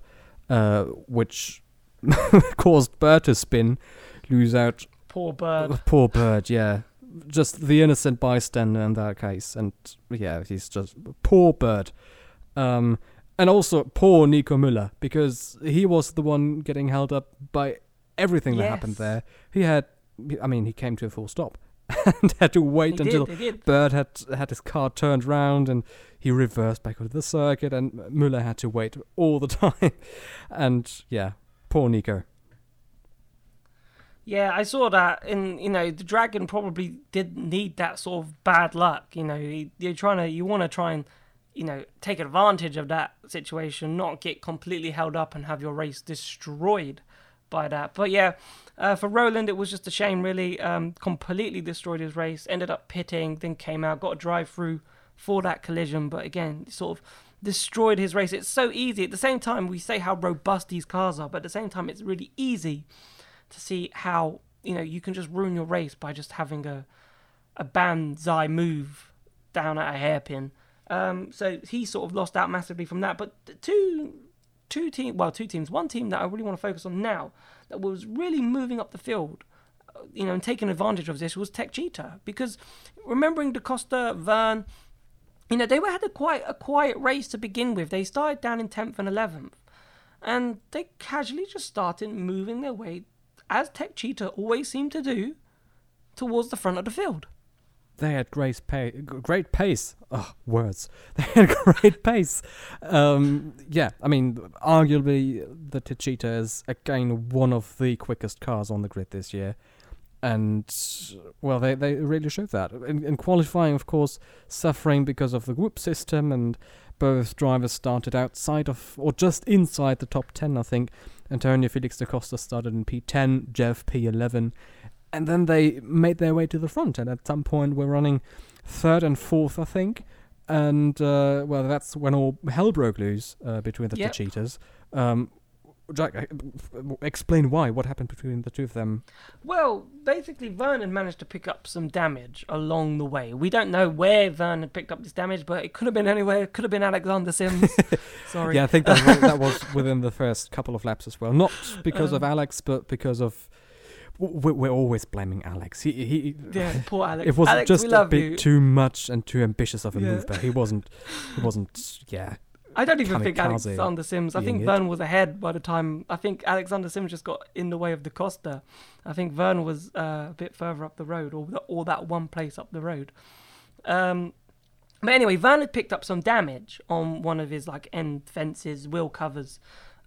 uh, which [laughs] caused Bird to spin, lose out Poor Bird. Poor bird, yeah. Just the innocent bystander in that case, and yeah, he's just poor bird. Um, and also poor Nico Müller because he was the one getting held up by everything that happened there. He had, I mean, he came to a full stop [laughs] and had to wait He until did, did. Bird had had his car turned round and he reversed back onto the circuit, and Müller had to wait all the [laughs] time. And yeah, poor Nico. Yeah, I saw that, and you know, the dragon probably did need that sort of bad luck. You know, you- you're trying to, you want to try and, you know, take advantage of that situation, not get completely held up and have your race destroyed by that. But yeah, uh, for Rowland, it was just a shame, really. Um, completely destroyed his race. Ended up pitting, then came out, got a drive through for that collision. But again, sort of destroyed his race. It's so easy. At the same time, we say how robust these cars are, but at the same time, it's really easy to see how you know you can just ruin your race by just having a a banzai move down at a hairpin. Um, so he sort of lost out massively from that. But two two team well two teams one team that I really want to focus on now that was really moving up the field. uh, You know, and taking advantage of this was Techeetah because remembering DaCosta, Vergne, you know, they were had a quite a quiet race to begin with. They started down in tenth and eleventh, and they casually just started moving their way, as Techeetah always seemed to do, towards the front of the field. they had great pace. Great pace. Oh, words. [laughs] They had great pace. Um, yeah, I mean, arguably the Techeetah is again one of the quickest cars on the grid this year, and well, they they really showed that. In, in qualifying, of course, suffering because of the group system, and both drivers started outside of or just inside the top ten, I think. Antonio Felix da Costa started in P10, JEV P11, and then they made their way to the front and at some point we're running third and fourth i think and uh, well that's when all hell broke loose uh, between the Yep. two cheaters um, Jack, uh, explain why. What happened between the two of them? Well, basically, Vergne managed to pick up some damage along the way. We don't know where Vergne picked up this damage, but it could have been anywhere. It could have been Alexander Sims. [laughs] Sorry. Yeah, I think that was, that was [laughs] within the first couple of laps as well. Not because of Um, Alex, but because of we're, we're always blaming Alex. He he. Yeah, [laughs] poor Alex. It was Alex, just a bit you. too much and too ambitious of a Yeah. move, but he wasn't. He wasn't. Yeah, I don't even think Alexander Sims. I think it. Vergne was ahead by the time. I think Alexander Sims just got in the way of the Costa. I think Vergne was uh, a bit further up the road, or the, or that one place up the road. Um, but anyway, Vergne had picked up some damage on one of his like end fences, wheel covers,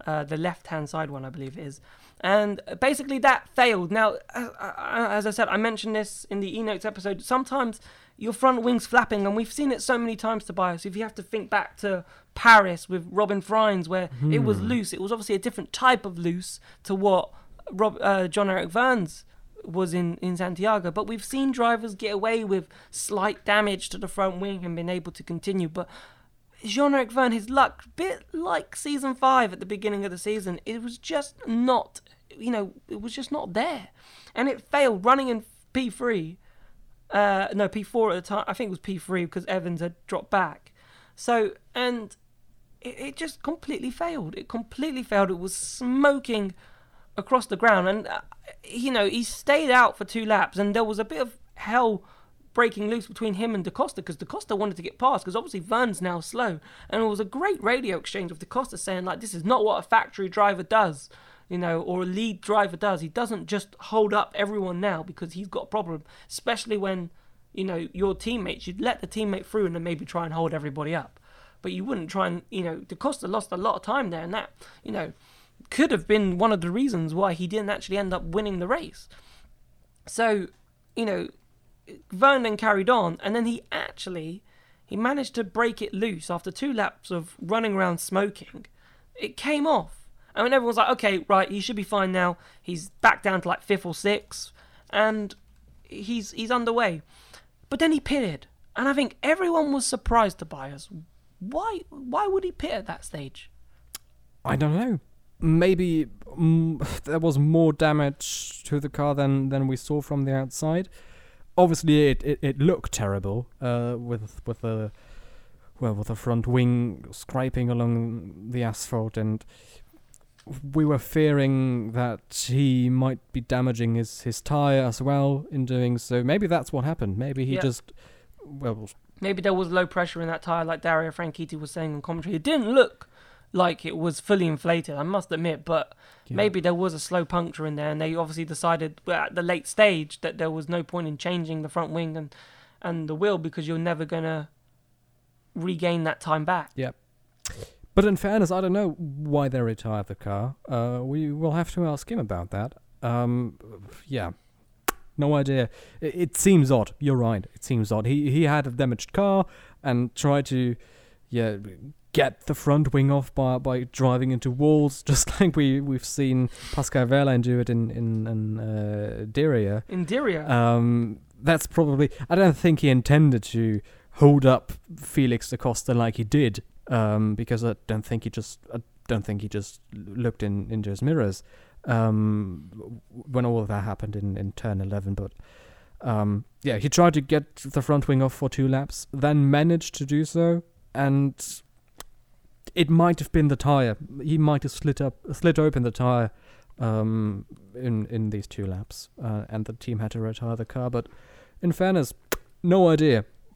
uh, the left-hand side one, I believe it is, and basically that failed. Now, as I said, I mentioned this in the e-notes episode. Sometimes your front wing's flapping, and we've seen it so many times, Tobias. If you have to think back to Paris with Robin Frijns, where it was loose, it was obviously a different type of loose to what Rob, uh, Jean-Eric Vergne's was in, in Santiago. But we've seen drivers get away with slight damage to the front wing and been able to continue. But Jean Eric Vergne, his luck, bit like season five at the beginning of the season, it was just not, you know, it was just not there. And it failed running in P3. Uh, no, P4 at the time. I think it was P3 because Evans had dropped back. So, and it, it just completely failed. It completely failed. It was smoking across the ground. And, uh, you know, he stayed out for two laps, and there was a bit of hell breaking loose between him and DaCosta because DaCosta wanted to get past because obviously Vergne's now slow. And it was a great radio exchange with DaCosta saying, like, this is not what a factory driver does. You know, or a lead driver does. He doesn't just hold up everyone now because he's got a problem, especially when, you know, your teammates, you'd let the teammate through and then maybe try and hold everybody up. But you wouldn't try and, you know, DaCosta lost a lot of time there, and that, you know, could have been one of the reasons why he didn't actually end up winning the race. So, you know, Vergne then carried on, and then he actually he managed to break it loose after two laps of running around smoking. It came off, and when everyone's like, "Okay, right, he should be fine now," he's back down to like fifth or sixth, and he's he's underway. But then he pitted, and I think everyone was surprised to buy us. Why why would he pit at that stage? I don't know. Maybe mm, there was more damage to the car than than we saw from the outside. Obviously, it, it, it looked terrible uh, with with the well with the front wing scraping along the asphalt, and we were fearing that he might be damaging his his tire as well in doing so. Maybe that's what happened. Maybe he Yeah. just well Maybe there was low pressure in that tire, like Dario Franchitti was saying on commentary. It didn't look like it was fully inflated, I must admit, but yeah. maybe there was a slow puncture in there, and they obviously decided at the late stage that there was no point in changing the front wing and and the wheel because you're never gonna regain that time back. But in fairness, I don't know why they retired the car. Uh, we will have to ask him about that. Um, yeah, no idea. It, it seems odd. You're right. It seems odd. He he had a damaged car and tried to, yeah, get the front wing off by by driving into walls, [laughs] just like we we've seen Pascal Wehrlein do it in in, in uh, Diriyah. Interior. Um, that's probably. I don't think he intended to hold up Felix da Costa like he did, um, because I don't think he just. I don't think he just looked in into his mirrors um, when all of that happened in in turn eleven. But um, yeah, he tried to get the front wing off for two laps, then managed to do so, and it might have been the tire. He might have slit up, slit open the tire um, in in these two laps, uh, and the team had to retire the car. But in fairness, no idea, [laughs]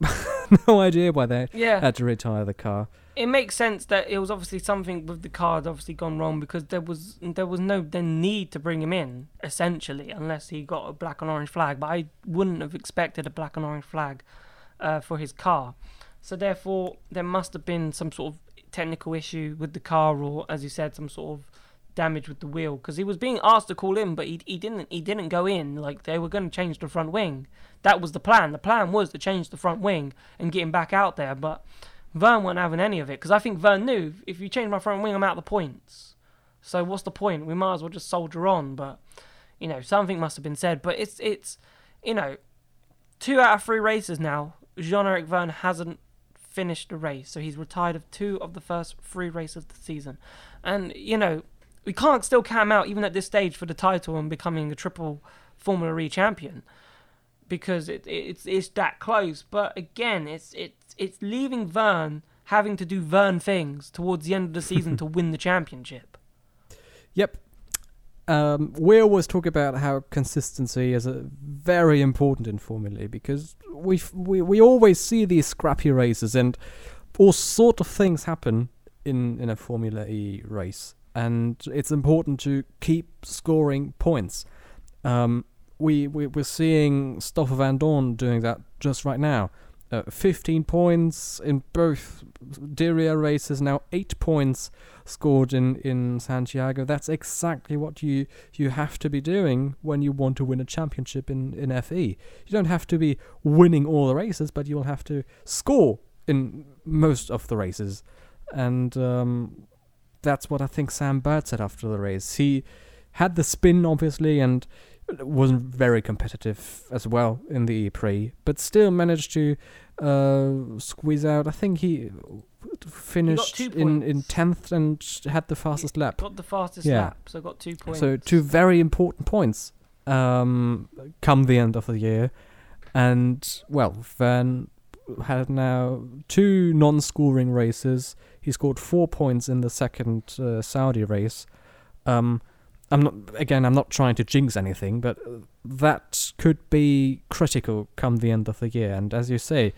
[laughs] no idea why they yeah. had to retire the car. it makes sense that it was obviously something with the car had obviously gone wrong because there was there was no then need to bring him in essentially unless he got a black and orange flag. But I wouldn't have expected a black and orange flag uh, for his car. So therefore, there must have been some sort of technical issue with the car, or as you said, some sort of damage with the wheel because he was being asked to call in, but he he didn't he didn't go in. Like they were going to change the front wing. That was the plan. The plan was to change the front wing and get him back out there, but. Vergne weren't having any of it because I think Vergne knew if you change my front wing, I'm out of the points. So what's the point? We might as well just soldier on. But you know, something must have been said. But it's it's you know, two out of three races now. Jean-Eric Vergne hasn't finished a race, so he's retired of two of the first three races of the season. And you know, we can't still him out even at this stage for the title and becoming a triple Formula E champion because it, it's it's that close. But again, it's it's it's leaving Vergne having to do Vergne things towards the end of the season to [laughs] win the championship. Yep. Um, we always talk about how consistency is a very important in Formula E because we we we always see these scrappy races and all sort of things happen in in a Formula E race, and it's important to keep scoring points. Um, we, we we're seeing Stoffel Vandoorne doing that just right now. Uh, 15 points in both Diriyah races now, eight points scored in, in Santiago. That's exactly what you you have to be doing when you want to win a championship in, in FE. You don't have to be winning all the races, but you will have to score in most of the races. And um, that's what I think Sam Bird said after the race. He had the spin, obviously, and wasn't very competitive as well in the E-Prix, but still managed to uh, squeeze out. I think he finished two in in tenth and had the fastest lap. Got the fastest Yeah. lap, so got two points. So two very important points um, come the end of the year, and well, Van had now two non-scoring races. He scored four points in the second uh, Saudi race. Um, I'm not again. I'm not trying to jinx anything, but uh, that could be critical come the end of the year. And as you say,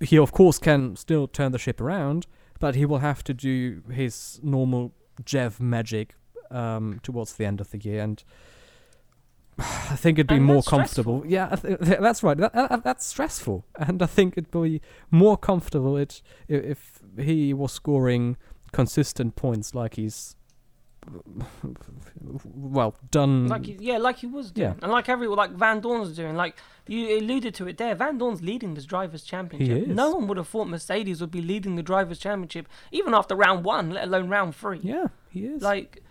he of course can still turn the ship around, but he will have to do his normal Jev magic um, towards the end of the year, and I think it'd be And more comfortable. Yeah, th- th- [laughs] that's right. That, that, that's stressful, and I think it'd be more comfortable it if he was scoring consistent points like he's well done. Like he, yeah, like he was doing, Yeah. and like everyone, like Vandoorne's doing. Like you alluded to it there, Vandoorne's leading this drivers' championship. No one would have thought Mercedes would be leading the drivers' championship even after round one, let alone round three. yeah, he is. Like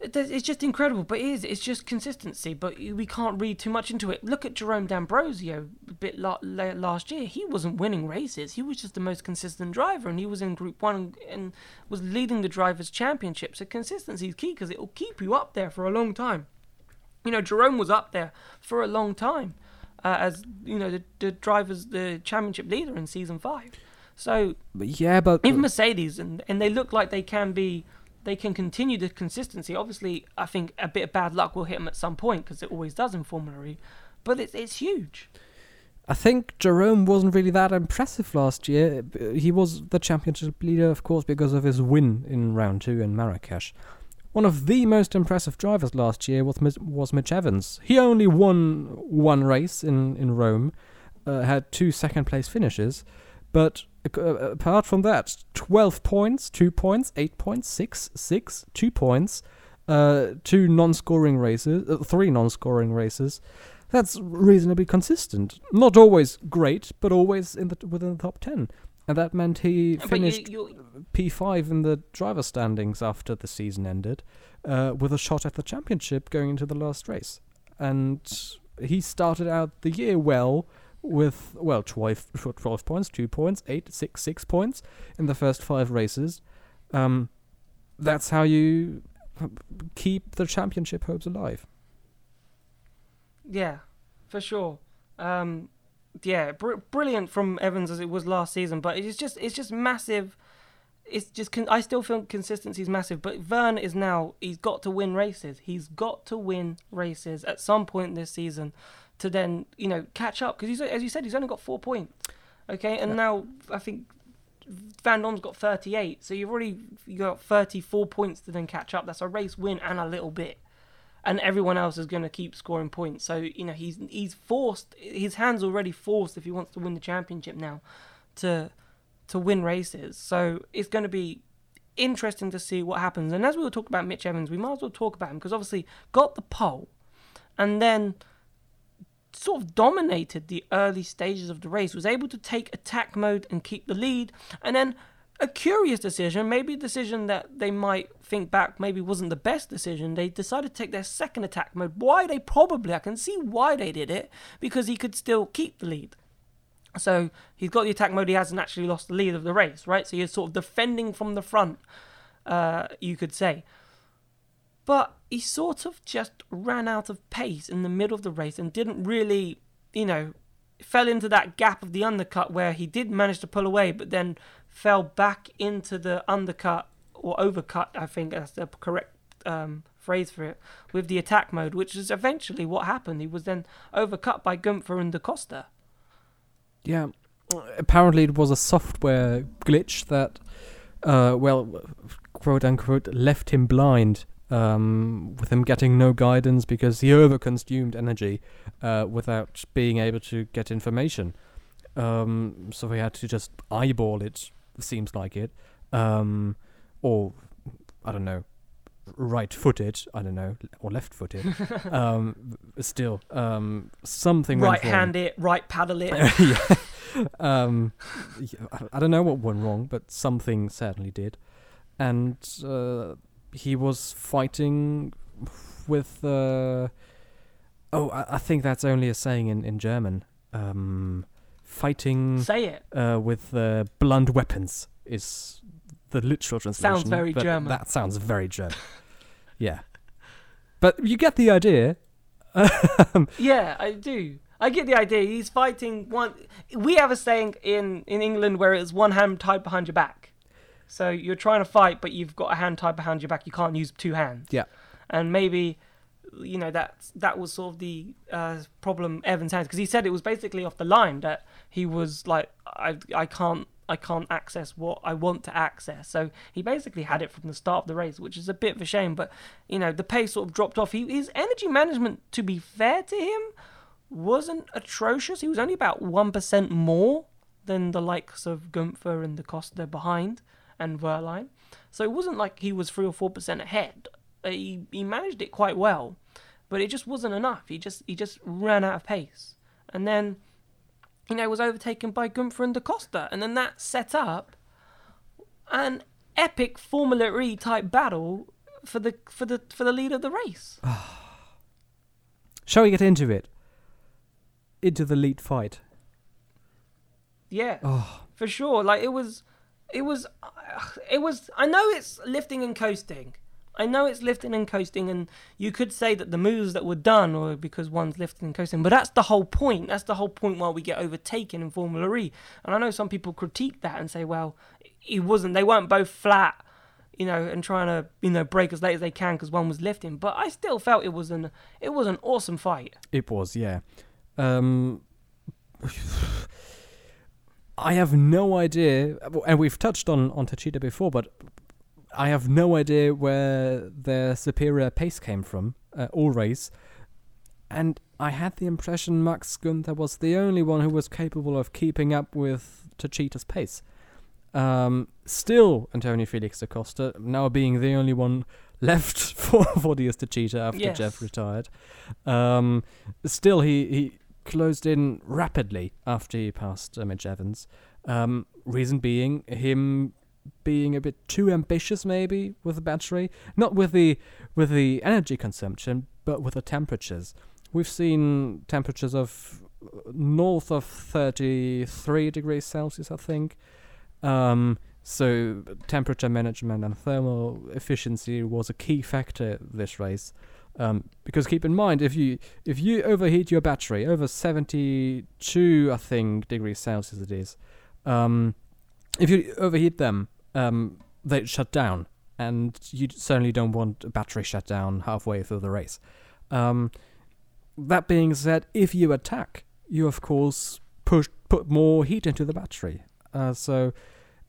it's just incredible, but it is. It's just consistency, but we can't read too much into it. Look at Jerome D'Ambrosio a bit la- la- last year. He wasn't winning races. He was just the most consistent driver, and he was in Group One and, was leading the drivers' championship. So consistency is key because it will keep you up there for a long time. You know, Jerome was up there for a long time uh, as you know the, the drivers, the championship leader in season five. So But yeah, but even Mercedes, and, and they look like they can be, they can continue the consistency. Obviously, I think a bit of bad luck will hit them at some point because it always does in Formula E. But it's it's huge. I think Jerome wasn't really that impressive last year. He was the championship leader, of course, because of his win in round two in Marrakesh. One of the most impressive drivers last year was was Mitch Evans. He only won one race in in Rome, uh, had two second place finishes, but apart from that, twelve points, two points, eight points, six, six, two points, uh, two non-scoring races, uh, three non-scoring races that's reasonably consistent. Not always great, but always in the within the top ten. And that meant he you, finished you, P5 in the driver standings after the season ended, uh, with a shot at the championship going into the last race. And he started out the year well with well 12, 12 points, two points, eight, six, six points in the first five races. Um, that's how you keep the championship hopes alive. yeah, for sure. Um, yeah, br- brilliant from Evans as it was last season, but it's just it's just massive. It's just con- I still feel consistency is massive, but Vergne is now he's got to win races. He's got to win races at some point this season to then you know catch up because he's as you said he's only got four points. Okay, and Yeah. now I think Vandoorne's got 38, so you've already you got 34 points to then catch up. That's a race win and a little bit and everyone else is going to keep scoring points. So you know he's he's forced. His hands already forced if he wants to win the championship now, to to win races. So it's going to be interesting to see what happens. And as we were talking about Mitch Evans, we might as well talk about him because obviously got the pole, and then sort of dominated the early stages of the race. Was able to take attack mode and keep the lead, and then a curious decision, maybe a decision that they might think back maybe wasn't the best decision. They decided to take their second attack mode. Why they probably, I can see why they did it, because he could still keep the lead. So he's got the attack mode, he hasn't actually lost the lead of the race, right? So you're sort of defending from the front, uh, you could say. But he sort of just ran out of pace in the middle of the race and didn't really, you know, fell into that gap of the undercut where he did manage to pull away, but then fell back into the undercut or overcut, I think that's the correct um, phrase for it, with the attack mode, which is eventually what happened. He was then overcut by Gunther and Da Costa. Yeah, apparently it was a software glitch that uh, well, quote unquote, left him blind. Um, with him getting no guidance because he overconsumed energy uh, without being able to get information. Um, so he had to just eyeball it. Seems like it, um, or I don't know, right-footed. I don't know, or left-footed. [laughs] um, still, um, something Right hand it, right paddle it. [laughs] yeah. Um, I- I don't know what went wrong, but something certainly did. And uh, he was fighting with. Uh, oh, I, I think that's only a saying in, in German. Um, fighting Say it. uh, with uh, blunt weapons is the literal translation. Sounds very but German. That sounds very German. [laughs] yeah. But you get the idea. [laughs] Yeah, I do. I get the idea. He's fighting one. We have a saying in in England where it's one hand tied behind your back. So you're trying to fight, but you've got a hand tied behind your back. You can't use two hands. yeah. And maybe, you know, that that was sort of the uh, problem Evans had because he said it was basically off the line that he was like, I I can't. I can't access what I want to access. So he basically had it from the start of the race, which is a bit of a shame. But you know, the pace sort of dropped off. He, his energy management, to be fair to him, wasn't atrocious. He was only about 1% more than the likes of Gunther and the Costa behind and Wehrlein. So it wasn't like he was 3 or 4% ahead. Uh, He, he managed it quite well, but it just wasn't enough. He just he just ran out of pace. And then, you know, was overtaken by Gunther and Da Costa. And then that set up an epic Formula E type battle for the for the for the lead of the race. [sighs] Shall we get into it? Into the lead fight. Yeah. Oh, for sure. Like it was, it was, it was. I know it's lifting and coasting. I know it's lifting and coasting, and you could say that the moves that were done were because one's lifting and coasting, but that's the whole point. That's the whole point why we get overtaken in Formula E. And I know some people critique that and say, well, it wasn't. They weren't both flat, you know, and trying to you know break as late as they can because one was lifting. But I still felt it was an it was an awesome fight. it was, yeah. Um, [sighs] [sighs] I have no idea, and we've touched on on Techeetah before, but I have no idea where their superior pace came from uh, all race. And I had the impression Max Gunther was the only one who was capable of keeping up with Techeetah's pace. Um, still, Antonio Felix da Costa now being the only one [laughs] left [laughs] for for DS Techeetah after Yes. JEV retired. Um, still, he, he closed in rapidly after he passed uh, Mitch Evans. Um, reason being him being a bit too ambitious, maybe with the battery, not with the with the energy consumption, but with the temperatures. We've seen temperatures of uh, north of 33 degrees Celsius, I think. Um, so temperature management and thermal efficiency was a key factor this race. Um, because keep in mind, if you if you overheat your battery over 72, I think degrees Celsius it is, um, if you overheat them, um, they shut down, and you certainly don't want a battery shut down halfway through the race. Um, that being said, if you attack, you of course push put more heat into the battery. Uh, so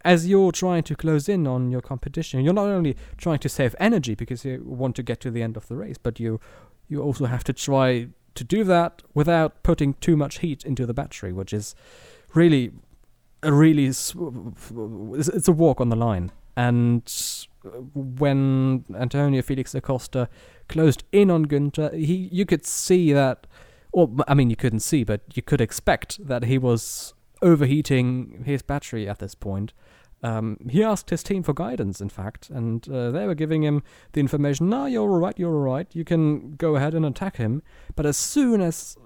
as you're trying to close in on your competition, you're not only trying to save energy because you want to get to the end of the race, but you you also have to try to do that without putting too much heat into the battery, which is really a really it's a walk on the line. And when Antonio Felix Acosta closed in on Günther, he you could see that, or I mean you couldn't see, but you could expect that he was overheating his battery at this point. Um, he asked his team for guidance, in fact, and uh, they were giving him the information. No, you're all right. You're all right. You can go ahead and attack him. But as soon as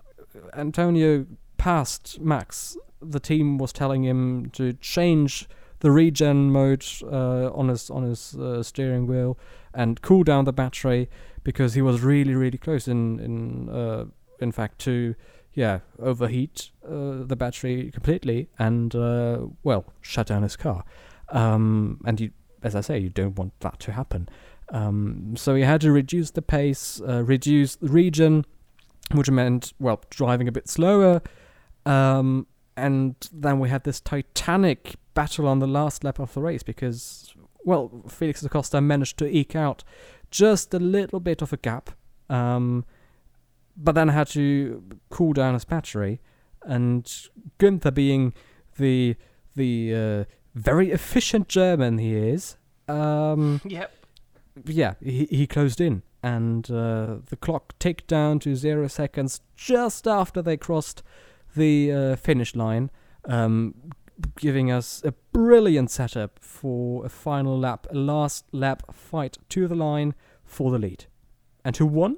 Antonio passed Max, the team was telling him to change the regen mode uh, on his on his uh, steering wheel and cool down the battery because he was really really close in in uh, in fact to yeah overheat uh, the battery completely and uh, well shut down his car. Um, and you as I say you don't want that to happen. Um, so he had to reduce the pace uh, reduce the regen, which meant well driving a bit slower. Um, and then we had this titanic battle on the last lap of the race because, well, Felix da Costa managed to eke out just a little bit of a gap, um, but then had to cool down his battery, and Günther being the the uh, very efficient German he is, um, [laughs] Yep. yeah, he, he closed in, and uh, the clock ticked down to zero seconds just after they crossed the uh, finish line, um, giving us a brilliant setup for a final lap, a last lap fight to the line for the lead. And who won?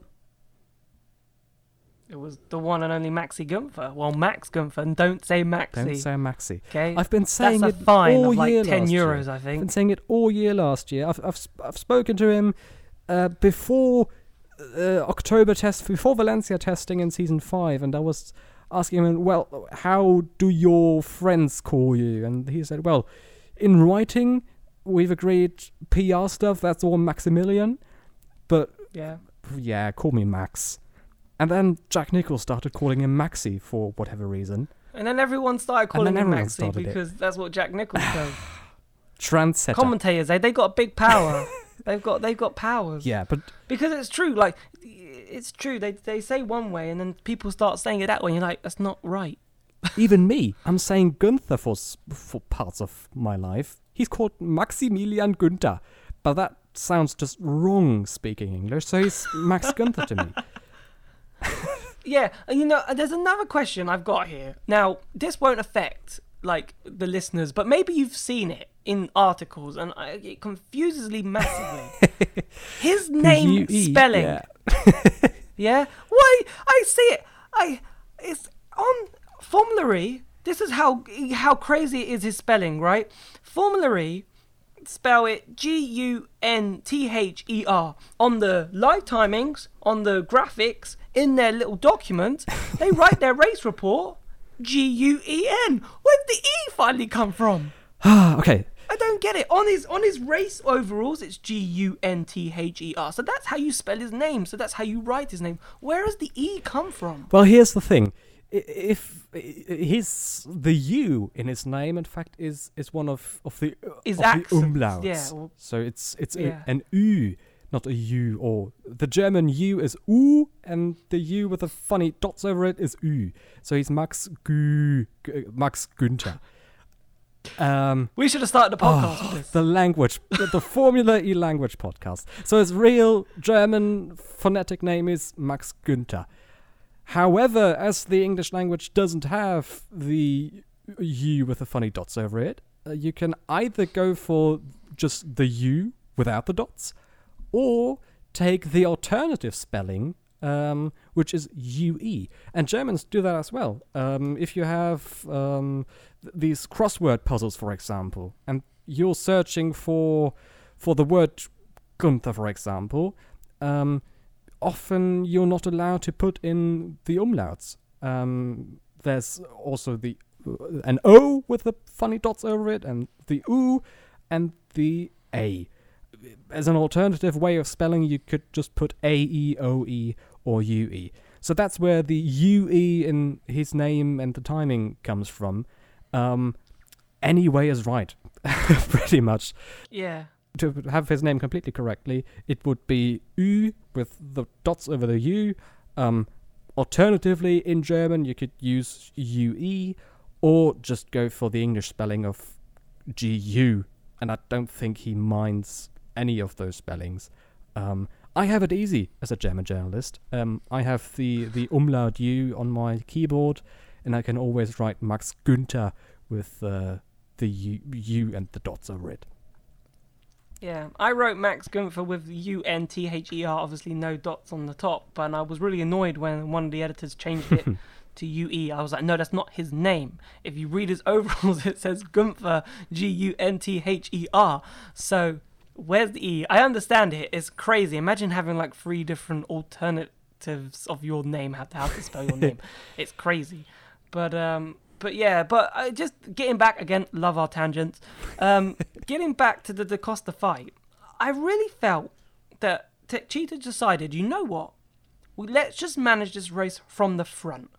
It was the one and only Maxi Gunther. Well, Max Gunther, and don't say Maxi. Don't say Maxi. okay. I've been saying That's it fine all of like year ten last year. euros, I I've been saying it all year last year. I've I've, I've spoken to him uh, before uh, October test, before Valencia testing in season five, and I was asking him, well, how do your friends call you? And he said, well, in writing, we've agreed PR stuff. That's all Maximilian, but Yeah. yeah, call me Max. And then Jack Nicholls started calling him Maxi for whatever reason. And then everyone started calling him everyone Maxi started it. because that's what Jack Nicholls [sighs] does. Trendsetter. Commentators, they they got a big power. [laughs] they've got they've got powers. yeah, but Because it's true. Like it's true. They they say one way and then people start saying it that way. And you're like, that's not right. [laughs] even me, I'm saying Gunther for for parts of my life. He's called Maximilian Günther, but that sounds just wrong speaking English. So he's Max Gunther to me. [laughs] [laughs] Yeah, and you know, uh, there's another question I've got here. Now, this won't affect like the listeners, but maybe you've seen it in articles, and I, it confuses me massively. [laughs] His name UE, spelling, yeah. [laughs] yeah. Why? I see it. I it's on formulary. This is how how crazy it is his spelling, right? Formulary spell it G U N T H E R on the live timings, on the graphics, in their little document. [laughs] They write their race report G U E N. Where'd the E finally come from? [sighs] Okay. I don't get it. On his on his race overalls, it's G U N T H E R. So that's how you spell his name. So that's how you write his name. Where has the E come from? Well, here's the thing. If his the U in his name, in fact, is is one of of the Is of the umlauts. yeah, so it's it's a- an U, not a U. Or the German U is U, and the U with the funny dots over it is U. So he's Max Gü, Max Günther. Um, We should have started the podcast with this. the language, the, the Formula E language podcast. So his real German phonetic name is Max Günther. However, as the English language doesn't have the U with the funny dots over it, uh, you can either go for just the U without the dots, or take the alternative spelling, um, which is UE. And Germans do that as well. Um, if you have um, th- these crossword puzzles, for example, and you're searching for for the word Gunther, for example, um, often you're not allowed to put in the umlauts. Um, there's also the uh, an O with the funny dots over it, and the U, and the A. As an alternative way of spelling, you could just put A E O E or U E. So that's where the U E in his name and the timing comes from. Um, any way is right, [laughs] pretty much Yeah. To have his name completely correctly, it would be U with the dots over the U. Um, alternatively, in German, you could use UE or just go for the English spelling of GU. And I don't think he minds any of those spellings. Um, I have it easy as a German journalist. Um, I have the, the umlaut U on my keyboard, and I can always write Max Günther with uh, the U, U and the dots over it. Yeah, I wrote Max Gunther with U N T H E R, obviously no dots on the top, but I was really annoyed when one of the editors changed it [laughs] to U E. I was like, no, that's not his name. If you read his [laughs] overalls, it says Gunther, G U N T H E R. So where's the E? I understand it. It's crazy. Imagine having like three different alternatives of your name, how to, how to spell your name. [laughs] It's crazy. But um, but yeah, but uh, just getting back again, love our tangents. Um, [laughs] getting back to the Da Costa fight, I really felt that Cheetah decided, you know what? Well, let's just manage this race from the front.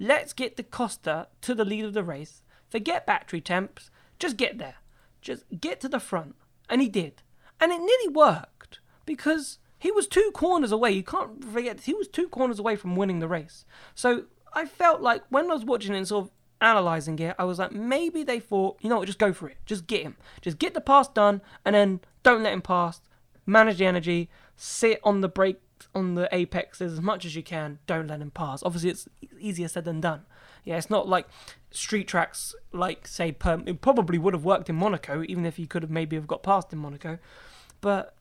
let's get the Costa to the lead of the race. Forget battery temps. Just get there. Just get to the front. And he did. And it nearly worked because he was two corners away. You can't forget, he was two corners away from winning the race. So I felt like when I was watching it sort of analysing it, I was like, maybe they thought, you know what, just go for it. Just get him. Just get the pass done and then don't let him pass. Manage the energy. Sit on the brake, on the apexes as much as you can. Don't let him pass. Obviously, it's easier said than done. Yeah, it's not like street tracks, like, say, per- it probably would have worked in Monaco, even if he could have maybe have got past in Monaco. But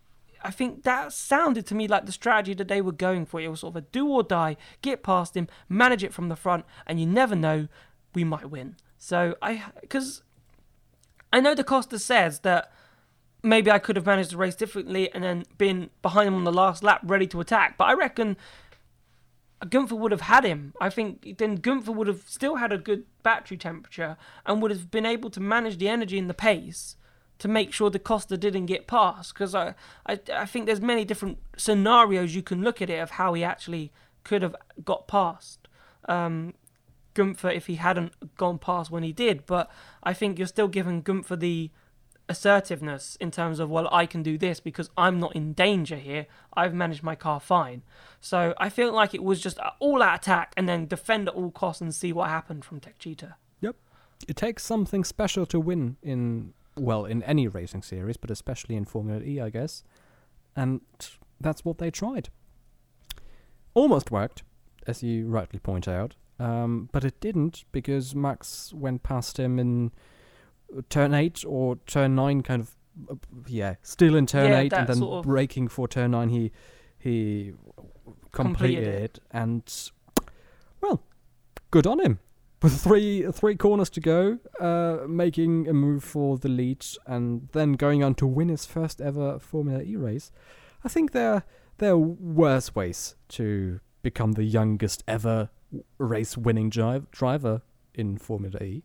I think that sounded to me like the strategy that they were going for. It was sort of a do or die, get past him, manage it from the front, and you never know, we might win. So I, because I know the Costa says that maybe I could have managed the race differently and then been behind him on the last lap, ready to attack. But I reckon Gunther would have had him. I think then Gunther would have still had a good battery temperature and would have been able to manage the energy and the pace to make sure the Costa didn't get past. Because I, I, I think there's many different scenarios you can look at it of how he actually could have got past um, Gunther if he hadn't gone past when he did. But I think you're still giving Gunther the assertiveness in terms of well I can do this because I'm not in danger here. I've managed my car fine. So I feel like it was just all out attack and then defend at all costs and see what happened from Techeetah. Yep. It takes something special to win in well, in any racing series, but especially in Formula E, I guess. And that's what they tried. Almost worked, as you rightly point out, um, but it didn't because Max went past him in turn 8 or turn 9, kind of, uh, yeah, still in turn Yeah, 8, and then sort of- braking for turn 9, he, he completed, Completed it. it. And, well, good on him with three three corners to go, uh, making a move for the lead, and then going on to win his first ever Formula E race. I think there there are worse ways to become the youngest ever race winning dri- driver in Formula E.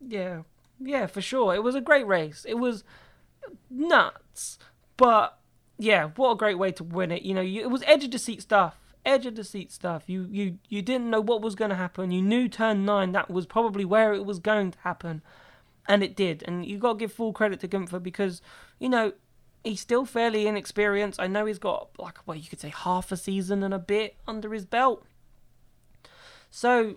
Yeah, yeah, for sure. It was a great race. It was nuts, but yeah, what a great way to win it. You know, you, it was edge of the seat stuff. Edge of the seat stuff. You you you didn't know what was going to happen. You knew turn nine that was probably where it was going to happen, and it did. And you got to give full credit to Gunther because you know he's still fairly inexperienced. I know he's got like well, you could say half a season and a bit under his belt. So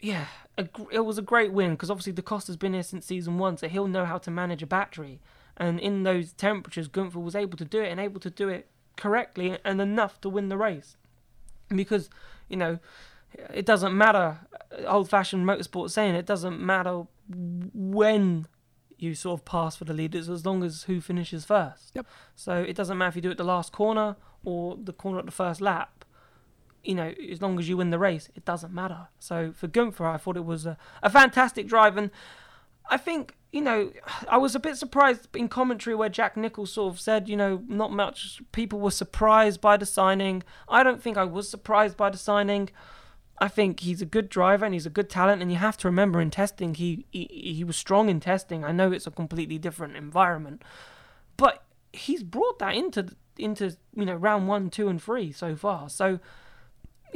yeah, a, it was a great win because obviously the cost has been here since season one, so he'll know how to manage a battery. And in those temperatures, Gunther was able to do it and able to do it correctly and enough to win the race. Because you know, it doesn't matter. Uh, old-fashioned motorsport saying it doesn't matter when you sort of pass for the leaders as long as who finishes first. Yep. So it doesn't matter if you do it the last corner or the corner at the first lap you know, as long as you win the race, it doesn't matter. So for Gunther, I thought it was a, a fantastic drive, and I think you know, I was a bit surprised in commentary where Jack Nicholls sort of said, you know, not much people were surprised by the signing. I don't think I was surprised by the signing. I think he's a good driver and he's a good talent, and you have to remember in testing he he, he was strong in testing. I know it's a completely different environment, but he's brought that into into you know round one, two, and three so far. So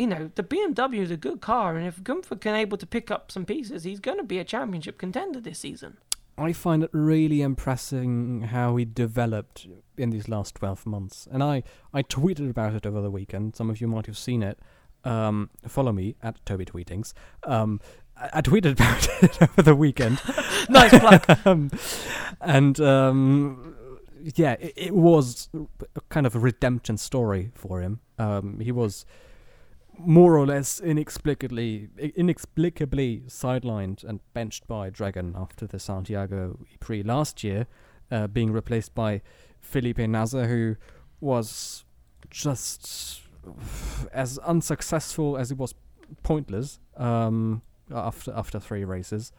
you know, the BMW is a good car, and if Gunther can able to pick up some pieces, he's going to be a championship contender this season. I find it really impressive how he developed in these last 12 months. And I, I tweeted about it over the weekend. Some of you might have seen it. Um, follow me at Toby Tweetings. Um, I, I tweeted [laughs] about it over the weekend. [laughs] nice plug. [laughs] um, and um, yeah, it, it was a kind of a redemption story for him. Um, he was more or less inexplicably inexplicably sidelined and benched by Dragon after the Santiago Prix last year, uh, being replaced by Felipe Nasr, who was just as unsuccessful as he was pointless um, after after three races.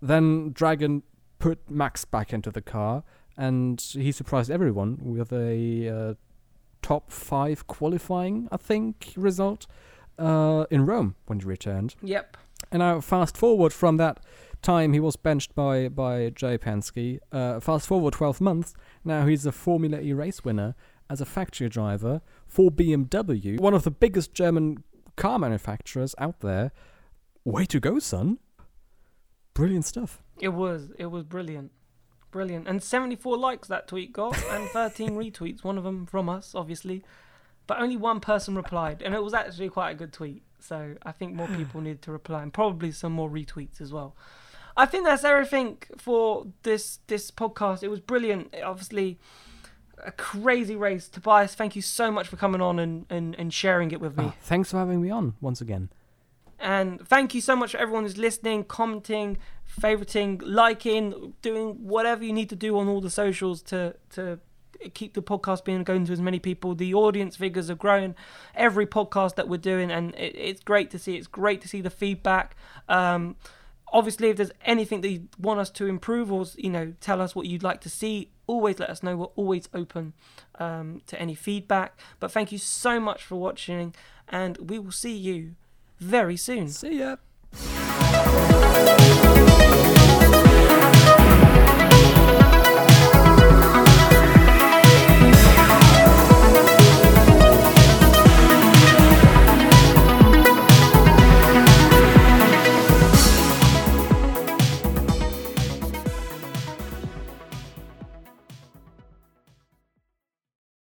Then Dragon put Max back into the car, and he surprised everyone with a uh, top five qualifying, I think, result uh, in Rome when he returned. Yep. And now fast forward from that time he was benched by by Jay Penske. Uh, fast forward 12 months, now he's a Formula E race winner as a factory driver for BMW, one of the biggest German car manufacturers out there. way to go, son. Brilliant stuff. It was. It was brilliant. Brilliant. And 74 likes that tweet got, and 13 [laughs] retweets, one of them from us, obviously. But only one person replied, and it was actually quite a good tweet. So I think more [sighs] people needed to reply, and probably some more retweets as well. I think that's everything for this this podcast. It was brilliant. Obviously, a crazy race. Tobias, thank you so much for coming on and, and, and sharing it with me. Oh, thanks for having me on once again. And thank you so much for everyone who's listening, commenting, favoriting, liking, doing whatever you need to do on all the socials to to keep the podcast being going to as many people. The audience figures are growing every podcast that we're doing, and it, it's great to see. It's great to see the feedback. Um, obviously, if there's anything that you want us to improve, or you know, tell us what you'd like to see, always let us know. We're always open um, to any feedback. But thank you so much for watching, and we will see you very soon. See ya.